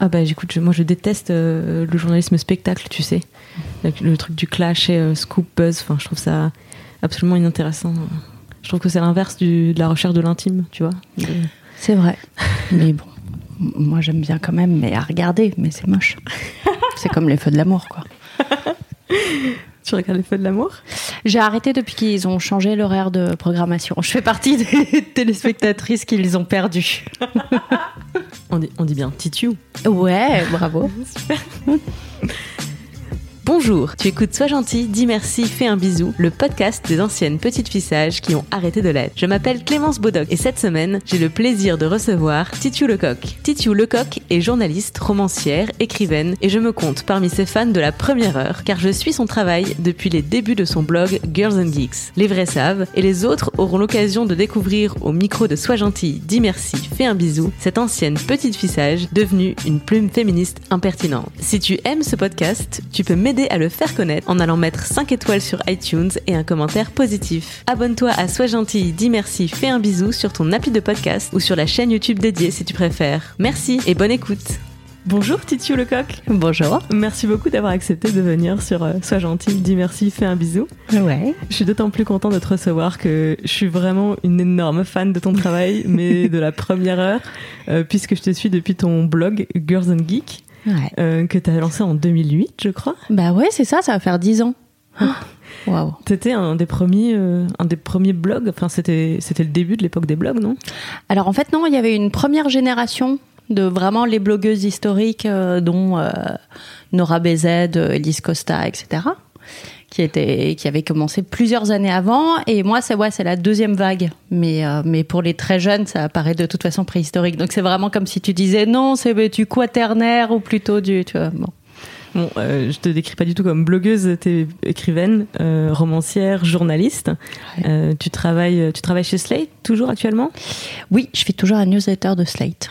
Ah bah écoute, je- moi je déteste euh, le journalisme spectacle, tu sais. Le, truc du clash et euh, scoop buzz, enfin je trouve ça absolument inintéressant. Je trouve que c'est l'inverse de la recherche de l'intime, tu vois. C'est vrai. Mais bon, moi j'aime bien quand même, mais à regarder, mais c'est moche. c'est comme les feux de l'amour, quoi. Tu regardes les feux de l'amour? J'ai arrêté depuis qu'ils ont changé l'horaire de programmation. Je fais partie des téléspectatrices qu'ils ont perdu. on dit, on dit bien Titiou. Ouais, bravo. Bonjour, tu écoutes Sois gentil, dis merci, fais un bisou, le podcast des anciennes petites filles sages qui ont arrêté de l'être. Je m'appelle Clémence Bodoc et cette semaine, j'ai le plaisir de recevoir Titiou Lecoq. Titiou Lecoq est journaliste, romancière, écrivaine et je me compte parmi ses fans de la première heure car je suis son travail depuis les débuts de son blog Girls and Geeks. Les vrais savent et les autres auront l'occasion de découvrir au micro de Sois gentil, dis merci, fais un bisou, cette ancienne petite fille sage devenue une plume féministe impertinente. Si tu aimes ce podcast, tu peux m'aider à le faire connaître en allant mettre 5 étoiles sur iTunes et un commentaire positif. Abonne-toi à Sois gentil, dis merci, fais un bisou sur ton appli de podcast ou sur la chaîne YouTube dédiée si tu préfères. Merci et bonne écoute. Bonjour Titiou Lecoq. Bonjour. Merci beaucoup d'avoir accepté de venir sur euh, Sois gentil, dis merci, fais un bisou. Ouais. Je suis d'autant plus content de te recevoir que je suis vraiment une énorme fan de ton travail, mais de la première heure, euh, puisque je te suis depuis ton blog Girls and Geek, Ouais. euh, que tu as lancé en 2008, je crois. Bah ouais, c'est ça, ça va faire 10 ans. Waouh. C'était un des premiers, euh, un des premiers blogs. Enfin, c'était, c'était le début de l'époque des blogs, non? Alors en fait non, il y avait une première génération de vraiment les blogueuses historiques euh, dont euh, Nora BZ, euh, Elise Costa, etc. qui était qui avait commencé plusieurs années avant. Et moi c'est ouais c'est la deuxième vague. Mais euh, mais pour les très jeunes ça paraît de toute façon préhistorique. Donc c'est vraiment comme si tu disais non c'est du quaternaire ou plutôt du tu vois bon. Bon, euh, je te décris pas du tout comme blogueuse, t'es écrivaine, euh, romancière, journaliste. Euh, tu travailles, tu travailles chez Slate toujours actuellement, oui je fais toujours un newsletter de Slate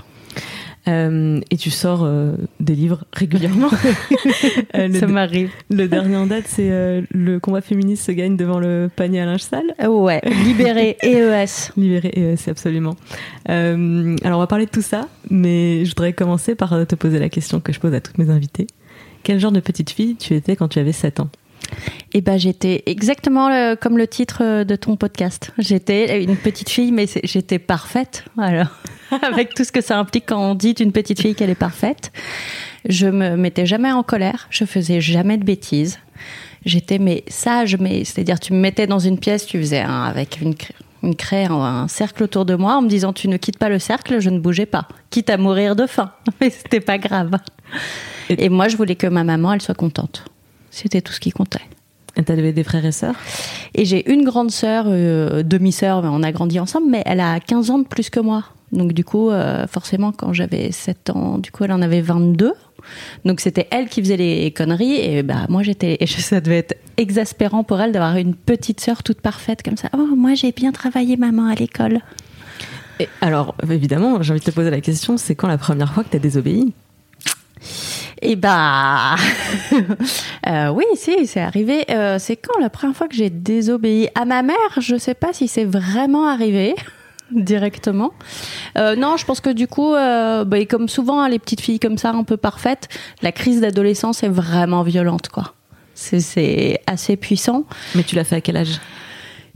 Euh, et tu sors euh, des livres régulièrement. Euh, le, ça m'arrive le dernier en date, c'est le combat féministe se gagne devant le panier à linge sale. ouais libéré EES Libéré, et, euh, c'est absolument. Alors, on va parler de tout ça, mais je voudrais commencer par te poser la question que je pose à toutes mes invitées. Quel genre de petite fille tu étais quand tu avais 7 ans? Eh ben, j'étais exactement comme le titre euh, de ton podcast. J'étais une petite fille, mais j'étais parfaite. Alors, avec tout ce que ça implique quand on dit d'une petite fille qu'elle est parfaite. Je me mettais jamais en colère. Je faisais jamais de bêtises. J'étais mais sage, mais c'est-à-dire tu me mettais dans une pièce, tu faisais un, avec une une craie, un, cercle autour de moi, en me disant tu ne quittes pas le cercle, je ne bougeais pas, quitte à mourir de faim. Mais c'était pas grave. Et moi, je voulais que ma maman, elle soit contente. C'était tout ce qui comptait. Et T'avais des frères et sœurs? Et j'ai une grande sœur, euh, demi-sœur, on a grandi ensemble, mais elle a 15 ans de plus que moi. Donc du coup, euh, forcément, quand j'avais 7 ans, du coup, elle en avait 22. Donc c'était elle qui faisait les conneries et bah moi j'étais et ça devait être exaspérant pour elle d'avoir une petite sœur toute parfaite comme ça. Oh moi j'ai bien travaillé maman à l'école. Et alors, évidemment, j'ai envie de te poser la question, c'est quand la première fois que t'as désobéi? Et bah euh, oui, si, c'est arrivé. Euh, c'est quand la première fois que j'ai désobéi à ma mère? Je sais pas si c'est vraiment arrivé directement. Euh, non, je pense que du coup, euh, bah, et comme souvent hein, les petites filles comme ça, un peu parfaites, la crise d'adolescence est vraiment violente, quoi. C'est- C'est assez puissant. Mais tu l'as fait à quel âge?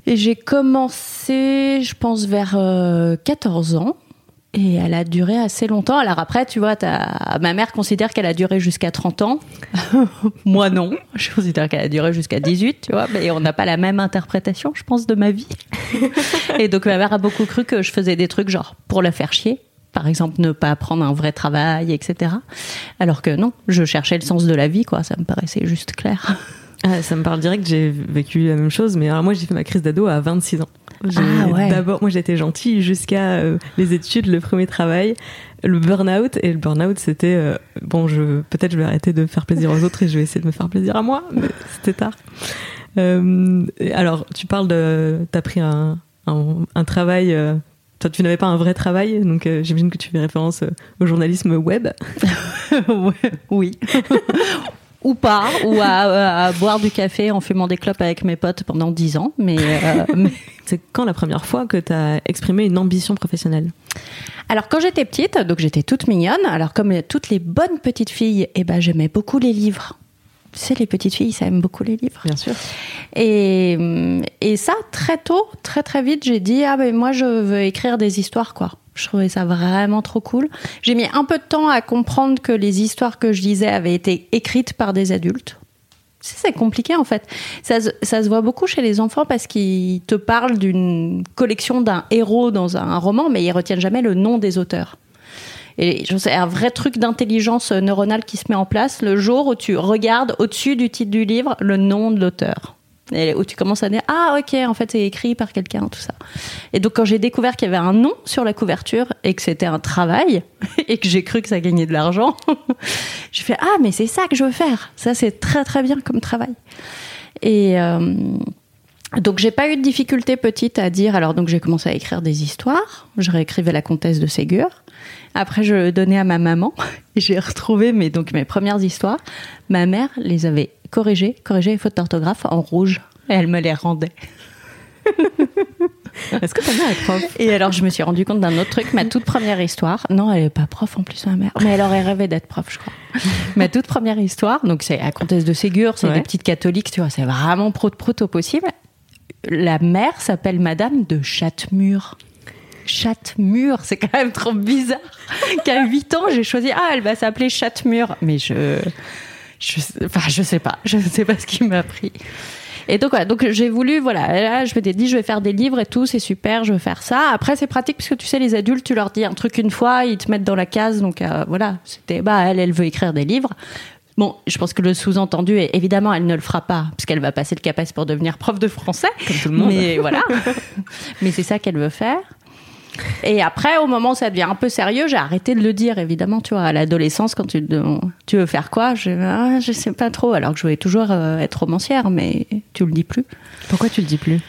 Et j'ai commencé, je pense, vers euh, 14 ans. Et elle a duré assez longtemps. Alors après, tu vois, ma mère considère qu'elle a duré jusqu'à 30 ans. Moi, non. Je considère qu'elle a duré jusqu'à 18, tu vois. Mais on n'a pas la même interprétation, je pense, de ma vie. Et donc, ma mère a beaucoup cru que je faisais des trucs genre pour la faire chier. Par exemple, ne pas prendre un vrai travail, etc. Alors que non, je cherchais le sens de la vie, quoi. Ça me paraissait juste clair. Ah, Ça me parle direct, j'ai vécu la même chose, mais alors moi j'ai fait ma crise d'ado à 26 ans. Ah ouais. D'abord, moi j'étais gentille jusqu'à euh, les études, le premier travail, le burn-out. Et le burn-out, c'était euh, bon, je peut-être je vais arrêter de faire plaisir aux autres et je vais essayer de me faire plaisir à moi, mais c'était tard. Euh, alors, tu parles de. T'as pris un, un, travail. toi, tu n'avais pas un vrai travail, donc j'imagine que tu fais référence au journalisme web. oui. ou pas, ou à, boire du café en fumant des clopes avec mes potes pendant dix ans. Mais, mais... c'est quand la première fois que tu as exprimé une ambition professionnelle alors quand j'étais petite, donc j'étais toute mignonne. Alors comme toutes les bonnes petites filles, eh ben j'aimais beaucoup les livres. Tu sais, les petites filles, ça aime beaucoup les livres. Bien sûr. Et, et ça, très tôt, très très vite, j'ai dit ah ben moi je veux écrire des histoires quoi. Je trouvais ça vraiment trop cool. J'ai mis un peu de temps à comprendre que les histoires que je lisais avaient été écrites par des adultes. C'est compliqué en fait. Ça, ça, se voit beaucoup chez les enfants parce qu'ils te parlent d'une collection d'un héros dans un roman, mais ils retiennent jamais le nom des auteurs. Et c'est un vrai truc d'intelligence neuronale qui se met en place le jour où tu regardes au-dessus du titre du livre le nom de l'auteur. Où tu commences à dire ah ok en fait c'est écrit par quelqu'un tout ça. Et donc quand j'ai découvert qu'il y avait un nom sur la couverture et que c'était un travail et que j'ai cru que ça gagnait de l'argent j'ai fait ah mais c'est ça que je veux faire. Ça c'est très très bien comme travail. Et euh, donc j'ai pas eu de difficulté petite à dire alors donc j'ai commencé à écrire des histoires. Je réécrivais la comtesse de Ségur. Après je le donnais à ma maman j'ai retrouvé mes donc mes premières histoires. Ma mère les avait corriger, corriger les fautes d'orthographe en rouge. Et elle me les rendait. Est-ce que ta mère est prof? Et alors, je me suis rendu compte d'un autre truc. Ma toute première histoire, non, elle n'est pas prof en plus, ma mère, mais elle aurait rêvé d'être prof, je crois. ma toute première histoire, donc c'est la comtesse de Ségur, c'est des petites catholiques, tu vois, c'est vraiment prout-prout au possible. La mère s'appelle Madame de Châtemur. Châtemur, c'est quand même trop bizarre. Qu'à 8 ans, j'ai choisi, ah, elle va s'appeler Châtemur. Mais je je, enfin, je sais pas, je ne sais pas ce qui m'a pris. Et donc voilà, donc j'ai voulu, voilà, là, je m'étais dit, je vais faire des livres et tout, c'est super, je veux faire ça. Après, c'est pratique parce que tu sais, les adultes, tu leur dis un truc une fois, ils te mettent dans la case, donc euh, voilà, c'était, bah, elle, elle veut écrire des livres. Bon, je pense que le sous-entendu est évidemment, elle ne le fera pas, puisqu'elle va passer le CAPES pour devenir prof de français. Comme tout le monde. Mais voilà. Mais c'est ça qu'elle veut faire. Et après, au moment où ça devient un peu sérieux, j'ai arrêté de le dire, évidemment, tu vois, à l'adolescence, quand tu, tu veux faire quoi je, ah, je sais pas trop, alors que je voulais toujours euh, être romancière, mais tu le dis plus. Pourquoi tu le dis plus?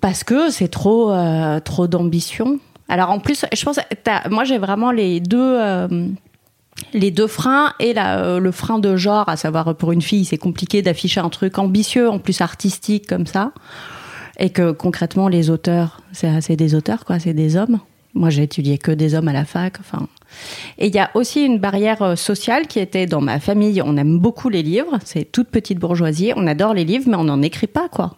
Parce que c'est trop, euh, trop d'ambition. Alors en plus, je pense, moi j'ai vraiment les deux. Euh, les deux freins et le frein de genre, à savoir pour une fille, c'est compliqué d'afficher un truc ambitieux, en plus artistique comme ça et que concrètement les auteurs, c'est des auteurs quoi, c'est des hommes. Moi, j'ai étudié que des hommes à la fac. Enfin, et il y a aussi une barrière euh, sociale qui était dans ma famille. On aime beaucoup les livres. C'est toute petite bourgeoisie. On adore les livres, mais on n'en écrit pas quoi.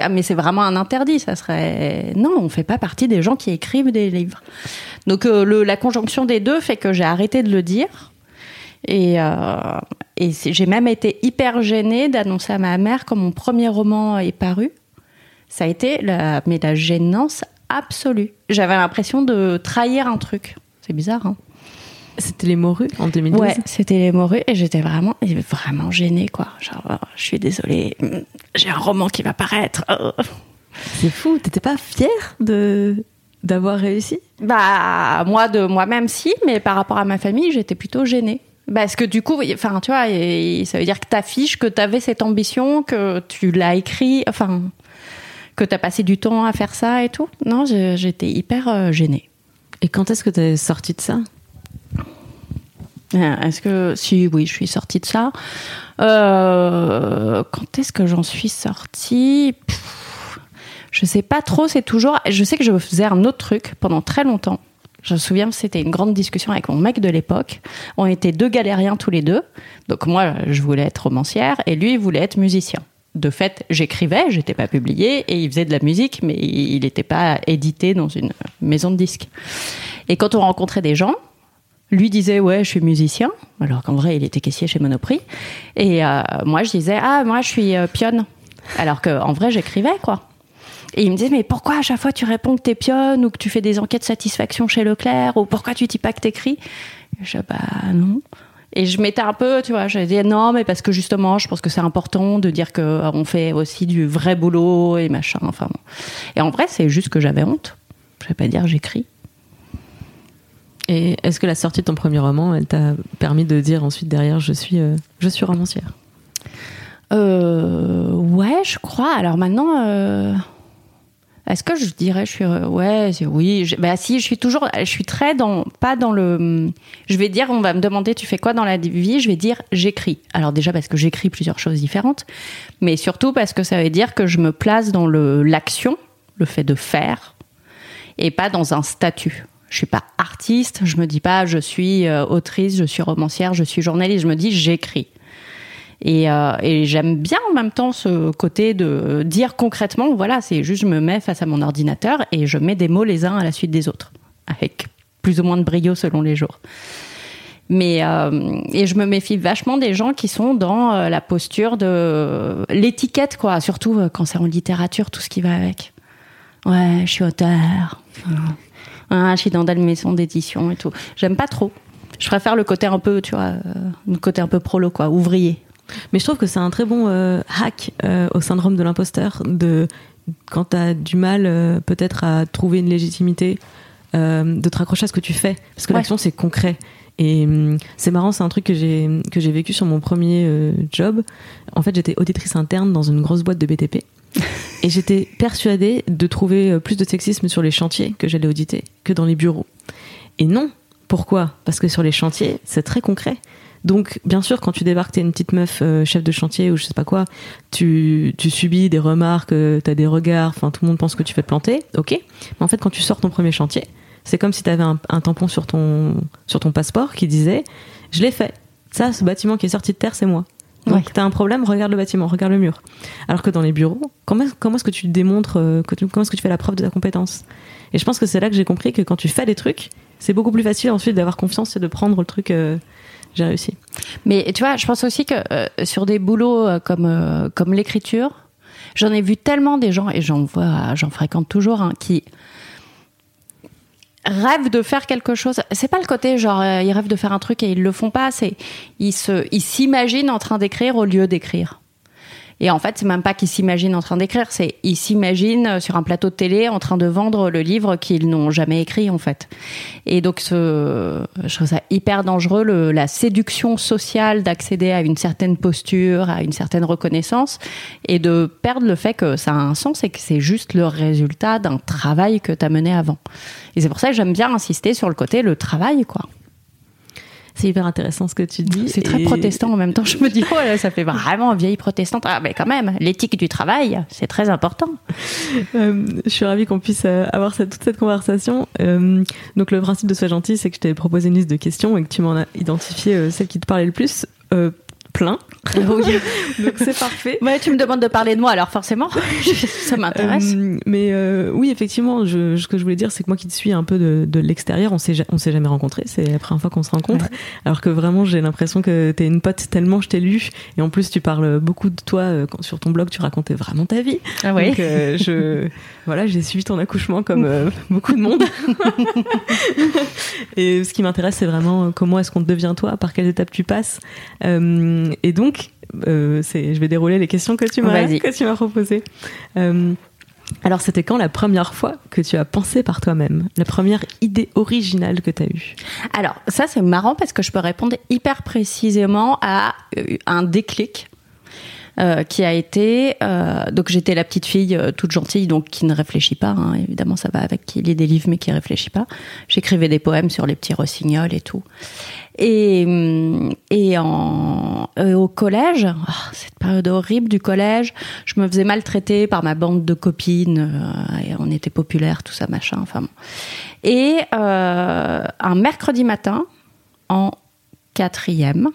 Ah, mais c'est vraiment un interdit. Ça serait non, on fait pas partie des gens qui écrivent des livres. Donc euh, la conjonction des deux fait que j'ai arrêté de le dire. Et, euh, et j'ai même été hyper gênée d'annoncer à ma mère quand mon premier roman est paru ça a été la, mais la gênance absolue. J'avais l'impression de trahir un truc. C'est bizarre, hein c'était les morues en 2012 Ouais, c'était les morues et j'étais vraiment, vraiment gênée, quoi. Genre, oh, je suis désolée, j'ai un roman qui va paraître. Oh. C'est fou, t'étais pas fière de d'avoir réussi? Bah, moi, de moi-même, si, mais par rapport à ma famille, j'étais plutôt gênée. Parce que du coup, enfin, tu vois, ça veut dire que t'affiches que t'avais cette ambition, que tu l'as écrit, enfin, que tu as passé du temps à faire ça et tout. Non, j'étais hyper euh, gênée. Et quand est-ce que tu es sortie de ça? Euh, Est-ce que si oui, je suis sortie de ça. Euh, quand est-ce que j'en suis sortie? Je sais pas trop. C'est toujours. Je sais que je faisais un autre truc pendant très longtemps. Je me souviens, c'était une grande discussion avec mon mec de l'époque. On était deux galériens tous les deux. Donc moi, je voulais être romancière et lui, il voulait être musicien de fait, j'écrivais, j'étais pas publié, et il faisait de la musique, mais il n'était pas édité dans une maison de disques. Et quand on rencontrait des gens, lui disait ouais, je suis musicien, alors qu'en vrai il était caissier chez Monoprix, et euh, moi je disais ah moi je suis euh, pionne, alors qu'en vrai j'écrivais quoi. Et il me disait mais pourquoi à chaque fois tu réponds que t'es pionne ou que tu fais des enquêtes satisfaction chez Leclerc ou pourquoi tu dis pas que t'écris? Je dis bah non. Et je m'étais un peu, tu vois, j'avais dit non, mais parce que justement, je pense que c'est important de dire que euh, on fait aussi du vrai boulot et machin. Enfin, bon. et en vrai, c'est juste que j'avais honte. Je vais pas dire j'écris. Et est-ce que la sortie de ton premier roman, elle t'a permis de dire ensuite derrière je suis, euh, je suis romancière? Euh, Ouais, je crois. Alors maintenant. Euh est-ce que je dirais, je suis, euh, ouais, oui, bah si, je suis toujours, je suis très dans, pas dans le, je vais dire, on va me demander, tu fais quoi dans la vie Je vais dire, j'écris. Alors déjà parce que j'écris plusieurs choses différentes, mais surtout parce que ça veut dire que je me place dans le l'action, le fait de faire, et pas dans un statut. Je suis pas artiste, je me dis pas, je suis euh, autrice, je suis romancière, je suis journaliste. Je me dis, j'écris. Euh, et, j'aime bien en même temps ce côté de dire concrètement, voilà, c'est juste je me mets face à mon ordinateur et je mets des mots les uns à la suite des autres, avec plus ou moins de brio selon les jours. Mais euh, et je me méfie vachement des gens qui sont dans euh, la posture de l'étiquette, quoi. Surtout quand c'est en littérature, tout ce qui va avec. Ouais, je suis auteur. je suis dans une maison d'édition et tout. J'aime pas trop. Je préfère le côté un peu, tu vois, le côté un peu prolo, quoi, ouvrier. Mais je trouve que c'est un très bon euh, hack euh, au syndrome de l'imposteur, de quand tu as du mal euh, peut-être à trouver une légitimité, de te raccrocher à ce que tu fais, parce que l'action c'est concret. Et hum, c'est marrant, c'est un truc que j'ai que j'ai vécu sur mon premier job. En fait, j'étais auditrice interne dans une grosse boîte de BTP. et j'étais persuadée de trouver plus de sexisme sur les chantiers que j'allais auditer que dans les bureaux. Et non. Pourquoi? Parce que sur les chantiers, c'est très concret. Donc, bien sûr, quand tu débarques, t'es une petite meuf euh, chef de chantier ou je sais pas quoi, tu, tu subis des remarques, euh, t'as des regards, enfin tout le monde pense que tu fais te planter, ok. Mais en fait, quand tu sors ton premier chantier, c'est comme si t'avais un, un tampon sur ton sur ton passeport qui disait, je l'ai fait. Ça, ce bâtiment qui est sorti de terre, c'est moi. Donc, t'as un problème, regarde le bâtiment, regarde le mur. Alors que dans les bureaux, comment, comment est-ce que tu démontres, euh, comment est-ce que tu fais la preuve de ta compétence? Et je pense que c'est là que j'ai compris que quand tu fais des trucs, c'est beaucoup plus facile ensuite d'avoir confiance et de prendre le truc j'ai réussi. Mais tu vois, je pense aussi que euh, sur des boulots euh, comme euh, comme l'écriture, j'en ai vu tellement des gens et j'en vois, j'en fréquente toujours, hein, qui rêvent de faire quelque chose. C'est pas le côté genre ils rêvent de faire un truc et ils le font pas. C'est ils se ils s'imaginent en train d'écrire au lieu d'écrire. Et en fait, c'est même pas qu'ils s'imaginent en train d'écrire, c'est ils s'imaginent euh, sur un plateau de télé en train de vendre le livre qu'ils n'ont jamais écrit en fait. Et donc, ce, je trouve ça hyper dangereux, la séduction sociale d'accéder à une certaine posture, à une certaine reconnaissance, et de perdre le fait que ça a un sens et que c'est juste le résultat d'un travail que tu as mené avant. Et c'est pour ça que j'aime bien insister sur le côté le travail, quoi. C'est hyper intéressant ce que tu dis. C'est très protestant en même temps. Je me dis, oh ça fait vraiment vieille protestante. Ah, mais quand même, l'éthique du travail, c'est très important. Euh, je suis ravie qu'on puisse euh, avoir cette, toute cette conversation. Euh, donc, le principe de Sois gentil, c'est que je t'ai proposé une liste de questions et que tu m'en as identifié celle qui te parlait le plus plein. Donc c'est parfait. Ouais, tu me demandes de parler de moi, alors forcément, ça m'intéresse. Euh, mais euh, oui, effectivement, je, ce que je voulais dire, c'est que moi qui te suis un peu de, de l'extérieur, on s'est on s'est jamais rencontrés. C'est la première fois qu'on se rencontre. Alors que vraiment, j'ai l'impression que t'es une pote tellement je t'ai lu et en plus tu parles beaucoup de toi euh, quand, sur ton blog, tu racontais vraiment ta vie. Ah oui. Donc je voilà, j'ai suivi ton accouchement comme beaucoup de monde. et ce qui m'intéresse, c'est vraiment comment est-ce qu'on devient toi, par quelles étapes tu passes. Euh, et donc, euh, je vais dérouler les questions que tu m'as que tu m'as proposées. Euh, alors, c'était quand la première fois que tu as pensé par toi-même? La première idée originale que tu as eue? Alors, ça, c'est marrant parce que je peux répondre hyper précisément à un déclic. Qui a été donc j'étais la petite fille toute gentille donc qui ne réfléchit pas hein, évidemment ça va avec qui lit des livres mais qui réfléchit pas j'écrivais des poèmes sur les petits rossignols et tout et, et, en, euh, au collège, oh, cette période horrible du collège, je me faisais maltraiter par ma bande de copines. Euh, et on était populaires, tout ça, machin. Enfin, Et euh, un mercredi matin, en quatrième,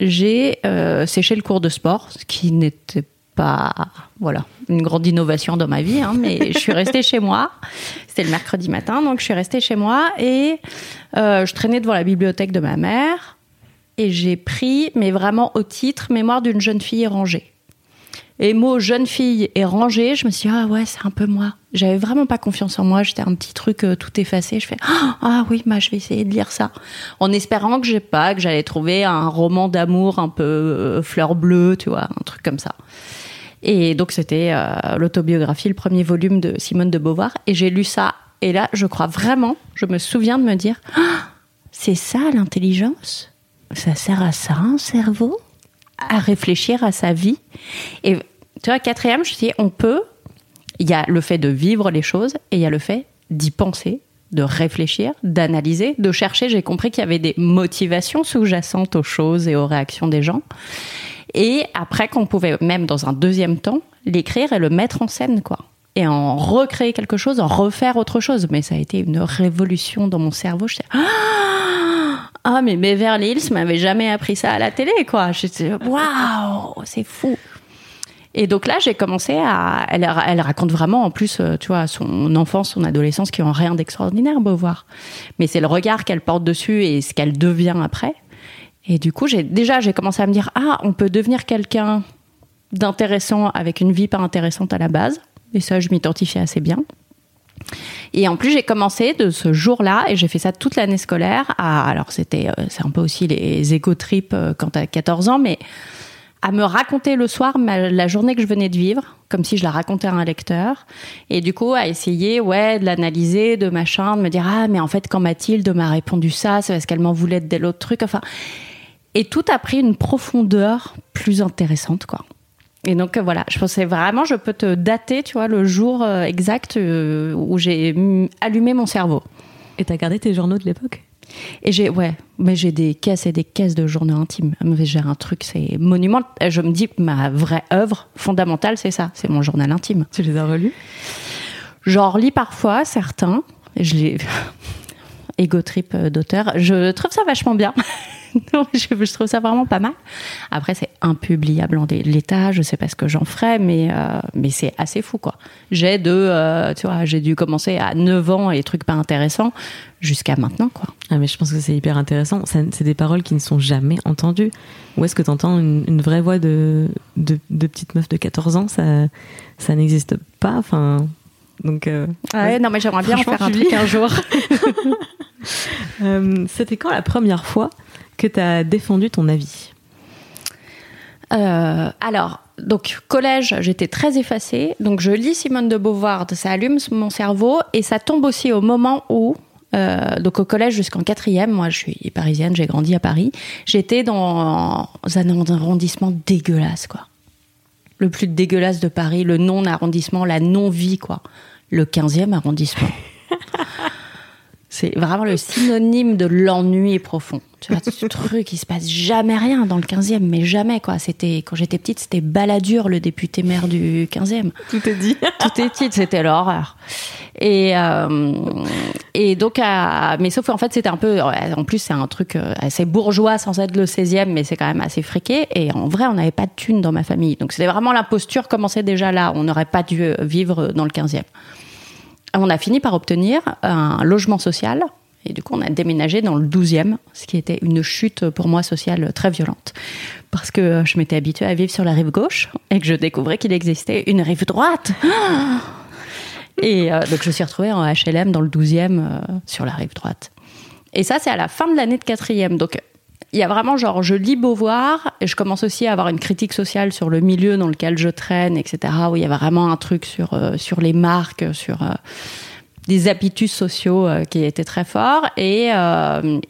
j'ai séché le cours de sport, ce qui n'était pas voilà une grande innovation dans ma vie, hein, mais je suis restée chez moi. C'était le mercredi matin, donc je suis restée chez moi et euh, je traînais devant la bibliothèque de ma mère et j'ai pris, mais vraiment au titre, Mémoire d'une jeune fille rangée. Émo jeune fille et rangée, je me suis dit, ah ouais, c'est un peu moi. J'avais vraiment pas confiance en moi, j'étais un petit truc euh, tout effacé. Je fais, ah oui, bah, je vais essayer de lire ça. En espérant que j'ai pas, que j'allais trouver un roman d'amour un peu euh, fleur bleue, tu vois, un truc comme ça. Et donc c'était euh, l'autobiographie, le premier volume de Simone de Beauvoir. Et j'ai lu ça. Et là, je crois vraiment, je me souviens de me dire, ah, c'est ça l'intelligence? Ça sert à ça un cerveau? À réfléchir à sa vie. Et tu vois, quatrième, je dit, on peut, il y a le fait de vivre les choses et il y a le fait d'y penser, de réfléchir, d'analyser, de chercher. J'ai compris qu'il y avait des motivations sous-jacentes aux choses et aux réactions des gens. Et après qu'on pouvait même dans un deuxième temps l'écrire et le mettre en scène, quoi. Et en recréer quelque chose, en refaire autre chose. Mais ça a été une révolution dans mon cerveau. Je ah, ah, mais Beverly Hills m'avait jamais appris ça à la télé, quoi. J'étais, waouh, c'est fou. Et donc là, j'ai commencé à. Elle, elle, raconte vraiment, en plus, euh, tu vois, son enfance, son adolescence, qui ont rien d'extraordinaire, Beauvoir. Mais c'est le regard qu'elle porte dessus et ce qu'elle devient après. Et du coup, j'ai déjà, j'ai commencé à me dire, ah, on peut devenir quelqu'un d'intéressant avec une vie pas intéressante à la base. Et ça, je m'identifiais assez bien. Et en plus, j'ai commencé de ce jour-là, et j'ai fait ça toute l'année scolaire. À, alors, c'était, euh, c'est un peu aussi les éco-trips euh, quand t'as 14 ans, mais à me raconter le soir la journée que je venais de vivre, comme si je la racontais à un lecteur. Et du coup, à essayer, ouais, de l'analyser, de machin, de me dire, ah, mais en fait, quand Mathilde m'a répondu ça, c'est parce qu'elle m'en voulait de tel autre truc. Enfin, et tout a pris une profondeur plus intéressante, quoi. Et donc euh, voilà, je pensais vraiment, je peux te dater, tu vois, le jour euh, exact euh, où j'ai allumé mon cerveau. Et t'as gardé tes journaux de l'époque? Et j'ai, ouais, mais j'ai des caisses et des caisses de journaux intimes. J'ai un truc, c'est monument. Je me dis que ma vraie œuvre fondamentale, c'est ça, c'est mon journal intime. Tu les as relus? J'en relis parfois certains. Je les. Ego trip d'auteur. Je trouve ça vachement bien. non, je, trouve ça vraiment pas mal. Après, c'est impubliable en l'état. Je sais pas ce que j'en ferai, mais, euh, mais c'est assez fou, quoi. J'ai de, euh, tu vois, j'ai dû commencer à 9 ans et trucs pas intéressants jusqu'à maintenant, quoi. Ah, mais je pense que c'est hyper intéressant. C'est des paroles qui ne sont jamais entendues. Où est-ce que tu entends une, vraie voix de, de, petite meuf de 14 ans? Ça, ça n'existe pas. Enfin. Donc, euh, ouais, non, mais j'aimerais bien en faire un truc un jour. C'était quand la première fois que tu as défendu ton avis euh, alors, donc collège, j'étais très effacée. Donc je lis Simone de Beauvoir, ça allume mon cerveau et ça tombe aussi au moment où, euh, donc au collège jusqu'en quatrième, moi je suis parisienne, j'ai grandi à Paris. J'étais dans un arrondissement dégueulasse, quoi. Le plus dégueulasse de Paris, le non-arrondissement, la non-vie, quoi. Le 15e arrondissement. C'est vraiment le synonyme de l'ennui profond. Tu vois, ce truc, il se passe jamais rien dans le 15e, mais jamais, quoi. C'était, quand j'étais petite, c'était Balladur, le député maire du 15e. Tout est dit. Tout est dit, c'était l'horreur. Et, euh, et donc, mais sauf qu'en fait, c'était un peu, en plus, c'est un truc euh, assez bourgeois sans être le 16e, mais c'est quand même assez friqué. Et en vrai, on n'avait pas de thunes dans ma famille. Donc, c'était vraiment l'imposture commençait déjà là. On n'aurait pas dû vivre dans le 15e on a fini par obtenir un logement social. Et du coup, on a déménagé dans le 12e, ce qui était une chute pour moi sociale très violente. Parce que je m'étais habituée à vivre sur la rive gauche et que je découvrais qu'il existait une rive droite. Et euh, donc, je me suis retrouvée en HLM dans le 12e euh, sur la rive droite. Et ça, c'est à la fin de l'année de quatrième. Donc, il y a vraiment genre, je lis Beauvoir et je commence aussi à avoir une critique sociale sur le milieu dans lequel je traîne, etc. Où il y a vraiment un truc sur, euh, sur les marques, sur euh, des habitus sociaux euh, qui était très fort. Et,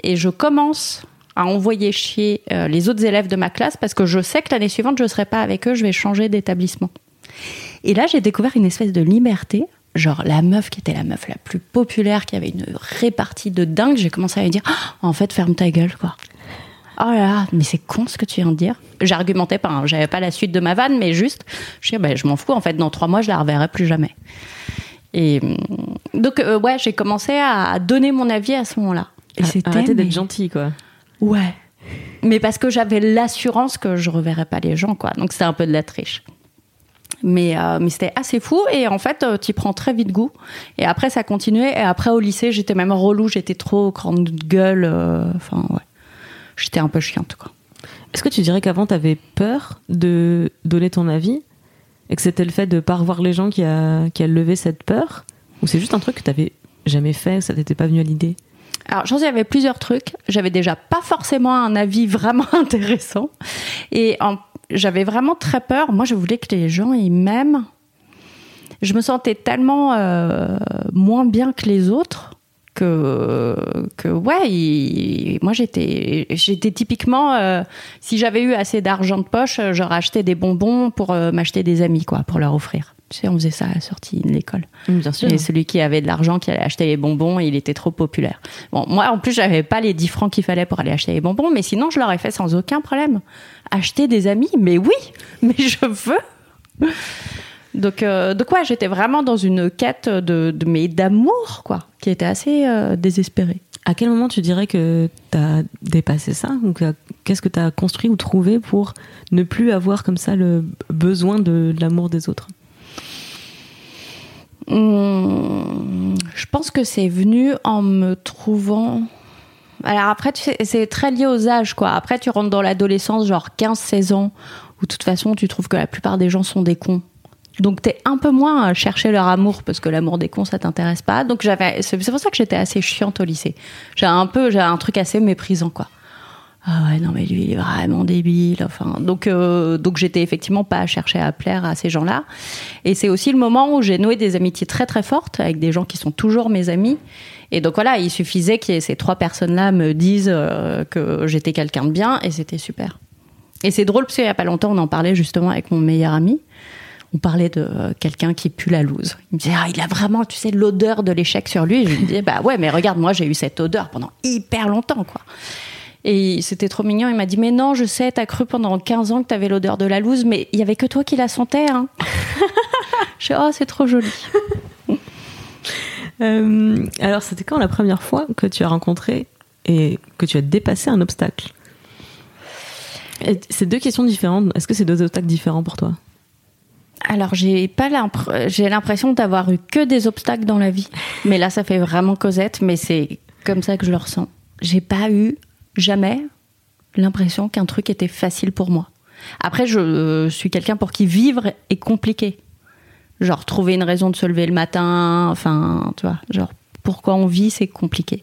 et je commence à envoyer chier les autres élèves de ma classe parce que je sais que l'année suivante, je ne serai pas avec eux, je vais changer d'établissement. Et là, j'ai découvert une espèce de liberté genre la meuf qui était la meuf la plus populaire, qui avait une répartie de dingue, j'ai commencé à lui dire oh, en fait ferme ta gueule quoi oh là là, mais c'est con ce que tu viens de dire. J'argumentais pas, hein. j'avais pas la suite de ma vanne, mais juste, je dis, bah, je m'en fous, en fait, dans trois mois, je la reverrai plus jamais. Et mm, donc, euh, ouais, j'ai commencé à donner mon avis à ce moment-là. Et c'était. D'être gentil, quoi. Ouais. Mais parce que j'avais l'assurance que je reverrais pas les gens, quoi. Donc, c'était un peu de la triche. Mais, euh, mais c'était assez fou et en fait euh, tu prends très vite goût et après ça continuait et après au lycée j'étais même relou j'étais trop grande gueule enfin ouais j'étais un peu chiante. Quoi. Est-ce que tu dirais qu'avant, tu avais peur de donner ton avis Et que c'était le fait de pas revoir les gens qui a, qui a levé cette peur? Ou c'est juste un truc que tu n'avais jamais fait, ça t'était pas venu à l'idée? Alors, j'en avais plusieurs trucs. J'avais déjà pas forcément un avis vraiment intéressant. Et j'avais vraiment très peur. Moi, je voulais que les gens, ils m'aiment. Je me sentais tellement euh, moins bien que les autres que, que ouais, moi j'étais, j'étais typiquement, euh, si j'avais eu assez d'argent de poche, j'aurais acheté des bonbons pour euh, m'acheter des amis, quoi, pour leur offrir. Tu sais, on faisait ça à la sortie de l'école. Bien sûr. Et celui qui avait de l'argent, qui allait acheter les bonbons, il était trop populaire. Bon, moi, en plus, j'avais pas les 10 francs qu'il fallait pour aller acheter les bonbons, mais sinon, je l'aurais fait sans aucun problème. Acheter des amis, mais oui, mais je veux. Donc, euh, de quoi j'étais vraiment dans une quête de, de mais d'amour, quoi, qui était assez euh, désespérée. À quel moment tu dirais que tu as dépassé ça ou qu'est-ce que tu as construit ou trouvé pour ne plus avoir comme ça le besoin de l'amour des autres? Hum, je pense que c'est venu en me trouvant. Alors après, c'est très lié aux âges, quoi. Après, tu rentres dans l'adolescence, genre 15-16 ans, où de toute façon, tu trouves que la plupart des gens sont des cons. Donc, t'es un peu moins à chercher leur amour, parce que l'amour des cons, ça t'intéresse pas. Donc, j'avais, c'est pour ça que j'étais assez chiante au lycée. J'ai un peu, j'ai un truc assez méprisant, quoi. Ah ouais non mais lui il est vraiment débile enfin. Donc euh, donc j'étais effectivement pas à chercher à plaire à ces gens-là. Et c'est aussi le moment où j'ai noué des amitiés très très fortes avec des gens qui sont toujours mes amis. Et donc voilà il suffisait que ces trois personnes-là me disent euh, que j'étais quelqu'un de bien et c'était super. Et c'est drôle parce qu'il y a pas longtemps on en parlait justement avec mon meilleur ami on parlait de euh, quelqu'un qui pue la loose. Il me disait, ah, il a vraiment, tu sais, l'odeur de l'échec sur lui. Et je me disais, bah ouais, mais regarde, moi, j'ai eu cette odeur pendant hyper longtemps, quoi. Et c'était trop mignon. Il m'a dit Mais non, je sais, t'as cru pendant 15 ans que t'avais l'odeur de la loose, mais il y avait que toi qui la sentais. Hein. je dis Oh, c'est trop joli. Euh, alors, c'était quand la première fois que tu as rencontré et que tu as dépassé un obstacle? C'est deux questions différentes. Est-ce que c'est deux obstacles différents pour toi? Alors j'ai pas j'ai l'impression d'avoir eu que des obstacles dans la vie, mais là ça fait vraiment Cosette, mais c'est comme ça que je le ressens. J'ai pas eu jamais l'impression qu'un truc était facile pour moi. Après, je suis quelqu'un pour qui vivre est compliqué. Genre, trouver une raison de se lever le matin, enfin, tu vois, genre, pourquoi on vit, c'est compliqué.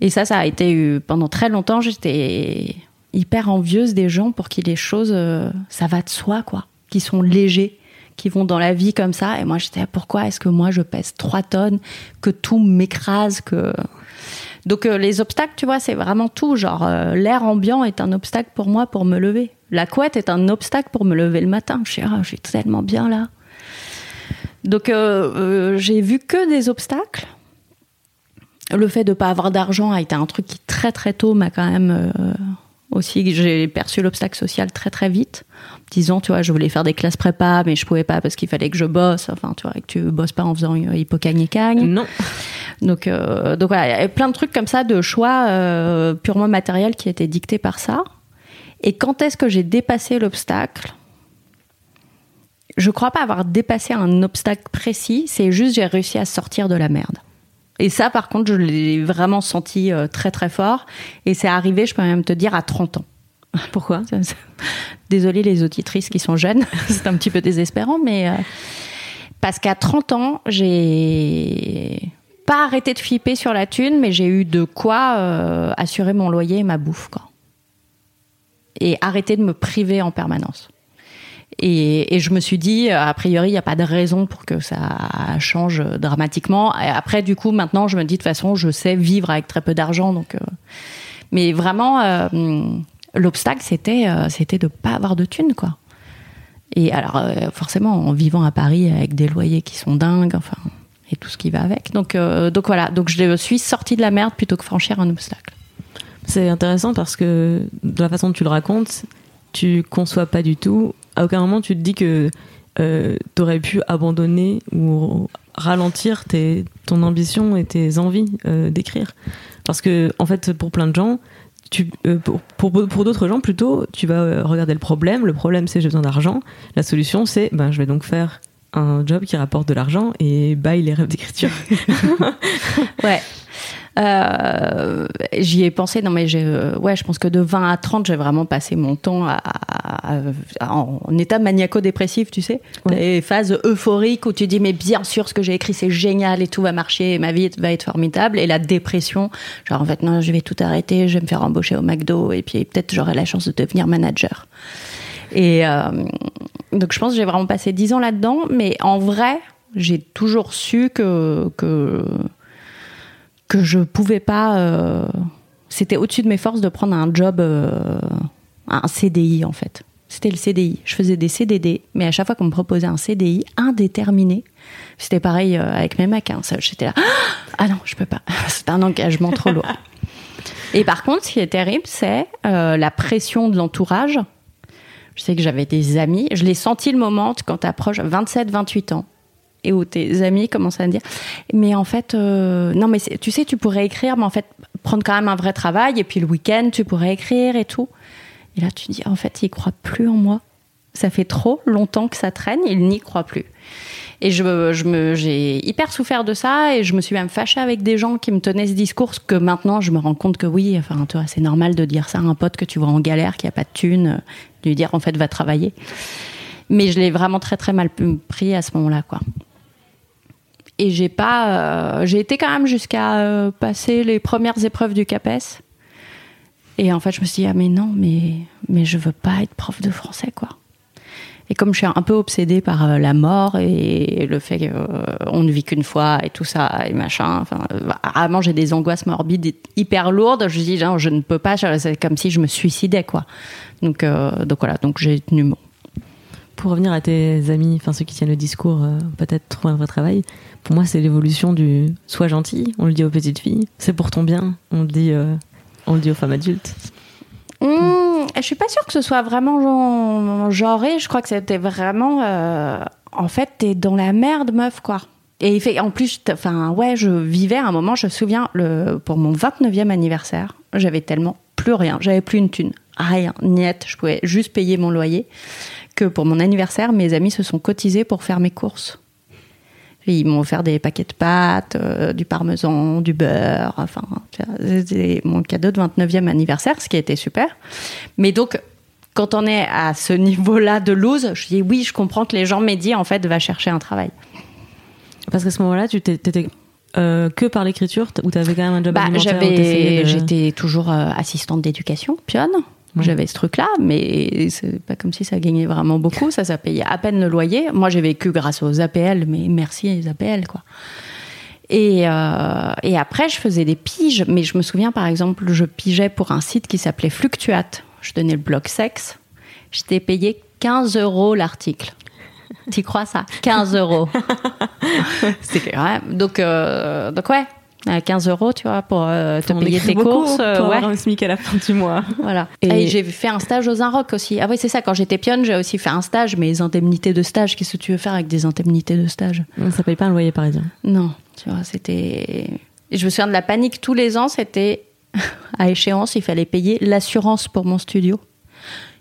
Et ça, ça a été pendant très longtemps, j'étais hyper envieuse des gens pour qui les choses, euh, ça va de soi, quoi, qui sont légers, qui vont dans la vie comme ça. Et moi, j'étais, pourquoi est-ce que moi, je pèse 3 tonnes, que tout m'écrase, que donc euh, les obstacles, tu vois, c'est vraiment tout. Genre euh, l'air ambiant est un obstacle pour moi pour me lever. La couette est un obstacle pour me lever le matin. Je suis, tellement bien là. Donc euh, j'ai vu que des obstacles. Le fait de ne pas avoir d'argent a été un truc qui très très tôt m'a quand même aussi. J'ai perçu l'obstacle social très très vite. Disons, tu vois, je voulais faire des classes prépa, mais je pouvais pas parce qu'il fallait que je bosse. Enfin, tu vois, que tu bosses pas en faisant hippocagne cagne. Non. Donc, euh, donc voilà, il y avait plein de trucs comme ça, de choix euh, purement matériels qui étaient dictés par ça. Et quand est-ce que j'ai dépassé l'obstacle? Je crois pas avoir dépassé un obstacle précis, c'est juste j'ai réussi à sortir de la merde. Et ça, par contre, je l'ai vraiment senti euh, très très fort. Et c'est arrivé, je peux même te dire, à 30 ans. Pourquoi Désolée les auditrices qui sont jeunes, c'est un petit peu désespérant, mais parce qu'à 30 ans, j'ai pas arrêté de flipper sur la thune, mais j'ai eu de quoi euh, assurer mon loyer et ma bouffe. Quoi. Et arrêter de me priver en permanence. Et, je me suis dit, euh, a priori, il n'y a pas de raison pour que ça change dramatiquement. Et après, du coup, maintenant, je me dis, de toute façon, je sais vivre avec très peu d'argent. Donc, euh, Mais vraiment, l'obstacle, c'était c'était de pas avoir de thune, quoi. Et alors, forcément, en vivant à Paris avec des loyers qui sont dingues, enfin, et tout ce qui va avec. Donc, euh, donc voilà, donc je suis sortie de la merde plutôt que franchir un obstacle. C'est intéressant parce que de la façon dont tu le racontes, tu conçois pas du tout. À aucun moment tu te dis que euh, tu aurais pu abandonner ou ralentir tes, ton ambition et tes envies euh, d'écrire. Parce que en fait, pour plein de gens, tu, pour, pour, pour d'autres gens plutôt, tu vas regarder le problème. Le problème c'est j'ai besoin d'argent. La solution c'est ben je vais donc faire un job qui rapporte de l'argent et baille les rêves d'écriture. ouais. Euh, j'y ai pensé, non mais j'ai, euh, ouais, je pense que de 20 à 30, j'ai vraiment passé mon temps à, en, état maniaco-dépressif, tu sais. Ouais. phases euphoriques où tu dis mais bien sûr ce que j'ai écrit c'est génial et tout va marcher, et ma vie va être formidable. Et la dépression, genre en fait non, je vais tout arrêter, je vais me faire embaucher au McDo et puis peut-être j'aurai la chance de devenir manager. Et euh, donc je pense que j'ai vraiment passé dix ans là-dedans, mais en vrai, j'ai toujours su que que que je pouvais pas. Euh, c'était au-dessus de mes forces de prendre un job, euh, un CDI en fait. C'était le CDI. Je faisais des CDD, mais à chaque fois qu'on me proposait un CDI indéterminé, c'était pareil euh, avec mes mecs. Hein, J'étais là, ah non, je peux pas. C'est un engagement trop lourd. Et par contre, ce qui est terrible, c'est la pression de l'entourage. Je sais que j'avais des amis. Je l'ai senti le moment quand tu approches 27, 28 ans et où tes amis commencent à dire. Mais en fait euh, non mais tu sais tu pourrais écrire mais en fait prendre quand même un vrai travail et puis le week-end tu pourrais écrire et tout. Et là tu dis en fait il croit plus en moi. Ça fait trop longtemps que ça traîne il n'y croit plus. Et je, je me j'ai hyper souffert de ça et je me suis même fâchée avec des gens qui me tenaient ce discours que maintenant je me rends compte que oui enfin c'est normal de dire ça à un pote que tu vois en galère qui a pas de thune de lui dire en fait va travailler. Mais je l'ai vraiment très très mal pris à ce moment-là quoi et j'ai pas, euh, j'ai été quand même jusqu'à euh, passer les premières épreuves du CAPES. Et en fait, je me suis dit ah mais non, mais mais je veux pas être prof de français quoi. Et comme je suis un peu obsédée par euh, la mort et le fait qu'on ne vit qu'une fois et tout ça et machin, enfin, vraiment j'ai des angoisses morbides hyper lourdes. Je me dis non, je ne peux pas. C'est comme si je me suicidais quoi. Donc donc voilà, donc j'ai tenu bon. Pour revenir à tes amis, enfin ceux qui tiennent le discours, peut-être trouver un vrai travail. Pour moi, c'est l'évolution du sois gentil, on le dit aux petites filles, c'est pour ton bien, on le dit, euh, on le dit aux femmes adultes. Mmh, je suis pas sûre que ce soit vraiment genré. Je crois que c'était vraiment. Euh, en fait, t'es dans la merde, meuf, quoi. Et fait, en plus, enfin, ouais, je vivais à un moment, je me souviens, le, pour mon 29e anniversaire, j'avais tellement plus rien. J'avais plus une thune. Rien, niette. Je pouvais juste payer mon loyer. Que pour mon anniversaire, mes amis se sont cotisés pour faire mes courses. Ils m'ont offert des paquets de pâtes, euh, du parmesan, du beurre. Enfin, c'était mon cadeau de 29e anniversaire, ce qui été super. Mais donc, quand on est à ce niveau-là de lose, je dis oui, je comprends que les gens m'aient dit en fait, va chercher un travail. Parce qu'à ce moment-là, tu t'étais euh, que par l'écriture ou tu avais quand même un job bah, J'étais toujours euh, assistante d'éducation, pionne. J'avais ce truc-là, mais c'est pas comme si ça gagnait vraiment beaucoup. Ça, ça payait à peine le loyer. Moi, j'ai vécu grâce aux APL, mais merci les APL, quoi. Et, euh, et après, je faisais des piges. Mais je me souviens, par exemple, je pigeais pour un site qui s'appelait Fluctuate. Je donnais le blog sexe. J'étais payé 15 euros l'article. Tu crois ça? 15 euros. C'est ouais. Donc, euh, donc ouais, à 15 euros, tu vois, pour euh, te payer tes courses. Pour euh, avoir un SMIC à la fin du mois. Voilà. Et, j'ai fait un stage aux Inrock aussi. Ah oui, c'est ça. Quand j'étais pionne, j'ai aussi fait un stage, mais les indemnités de stage, qu'est-ce que tu veux faire avec des indemnités de stage? Ça paye pas un loyer parisien. Non, tu vois, c'était. je me souviens de la panique tous les ans, c'était à échéance, il fallait payer l'assurance pour mon studio.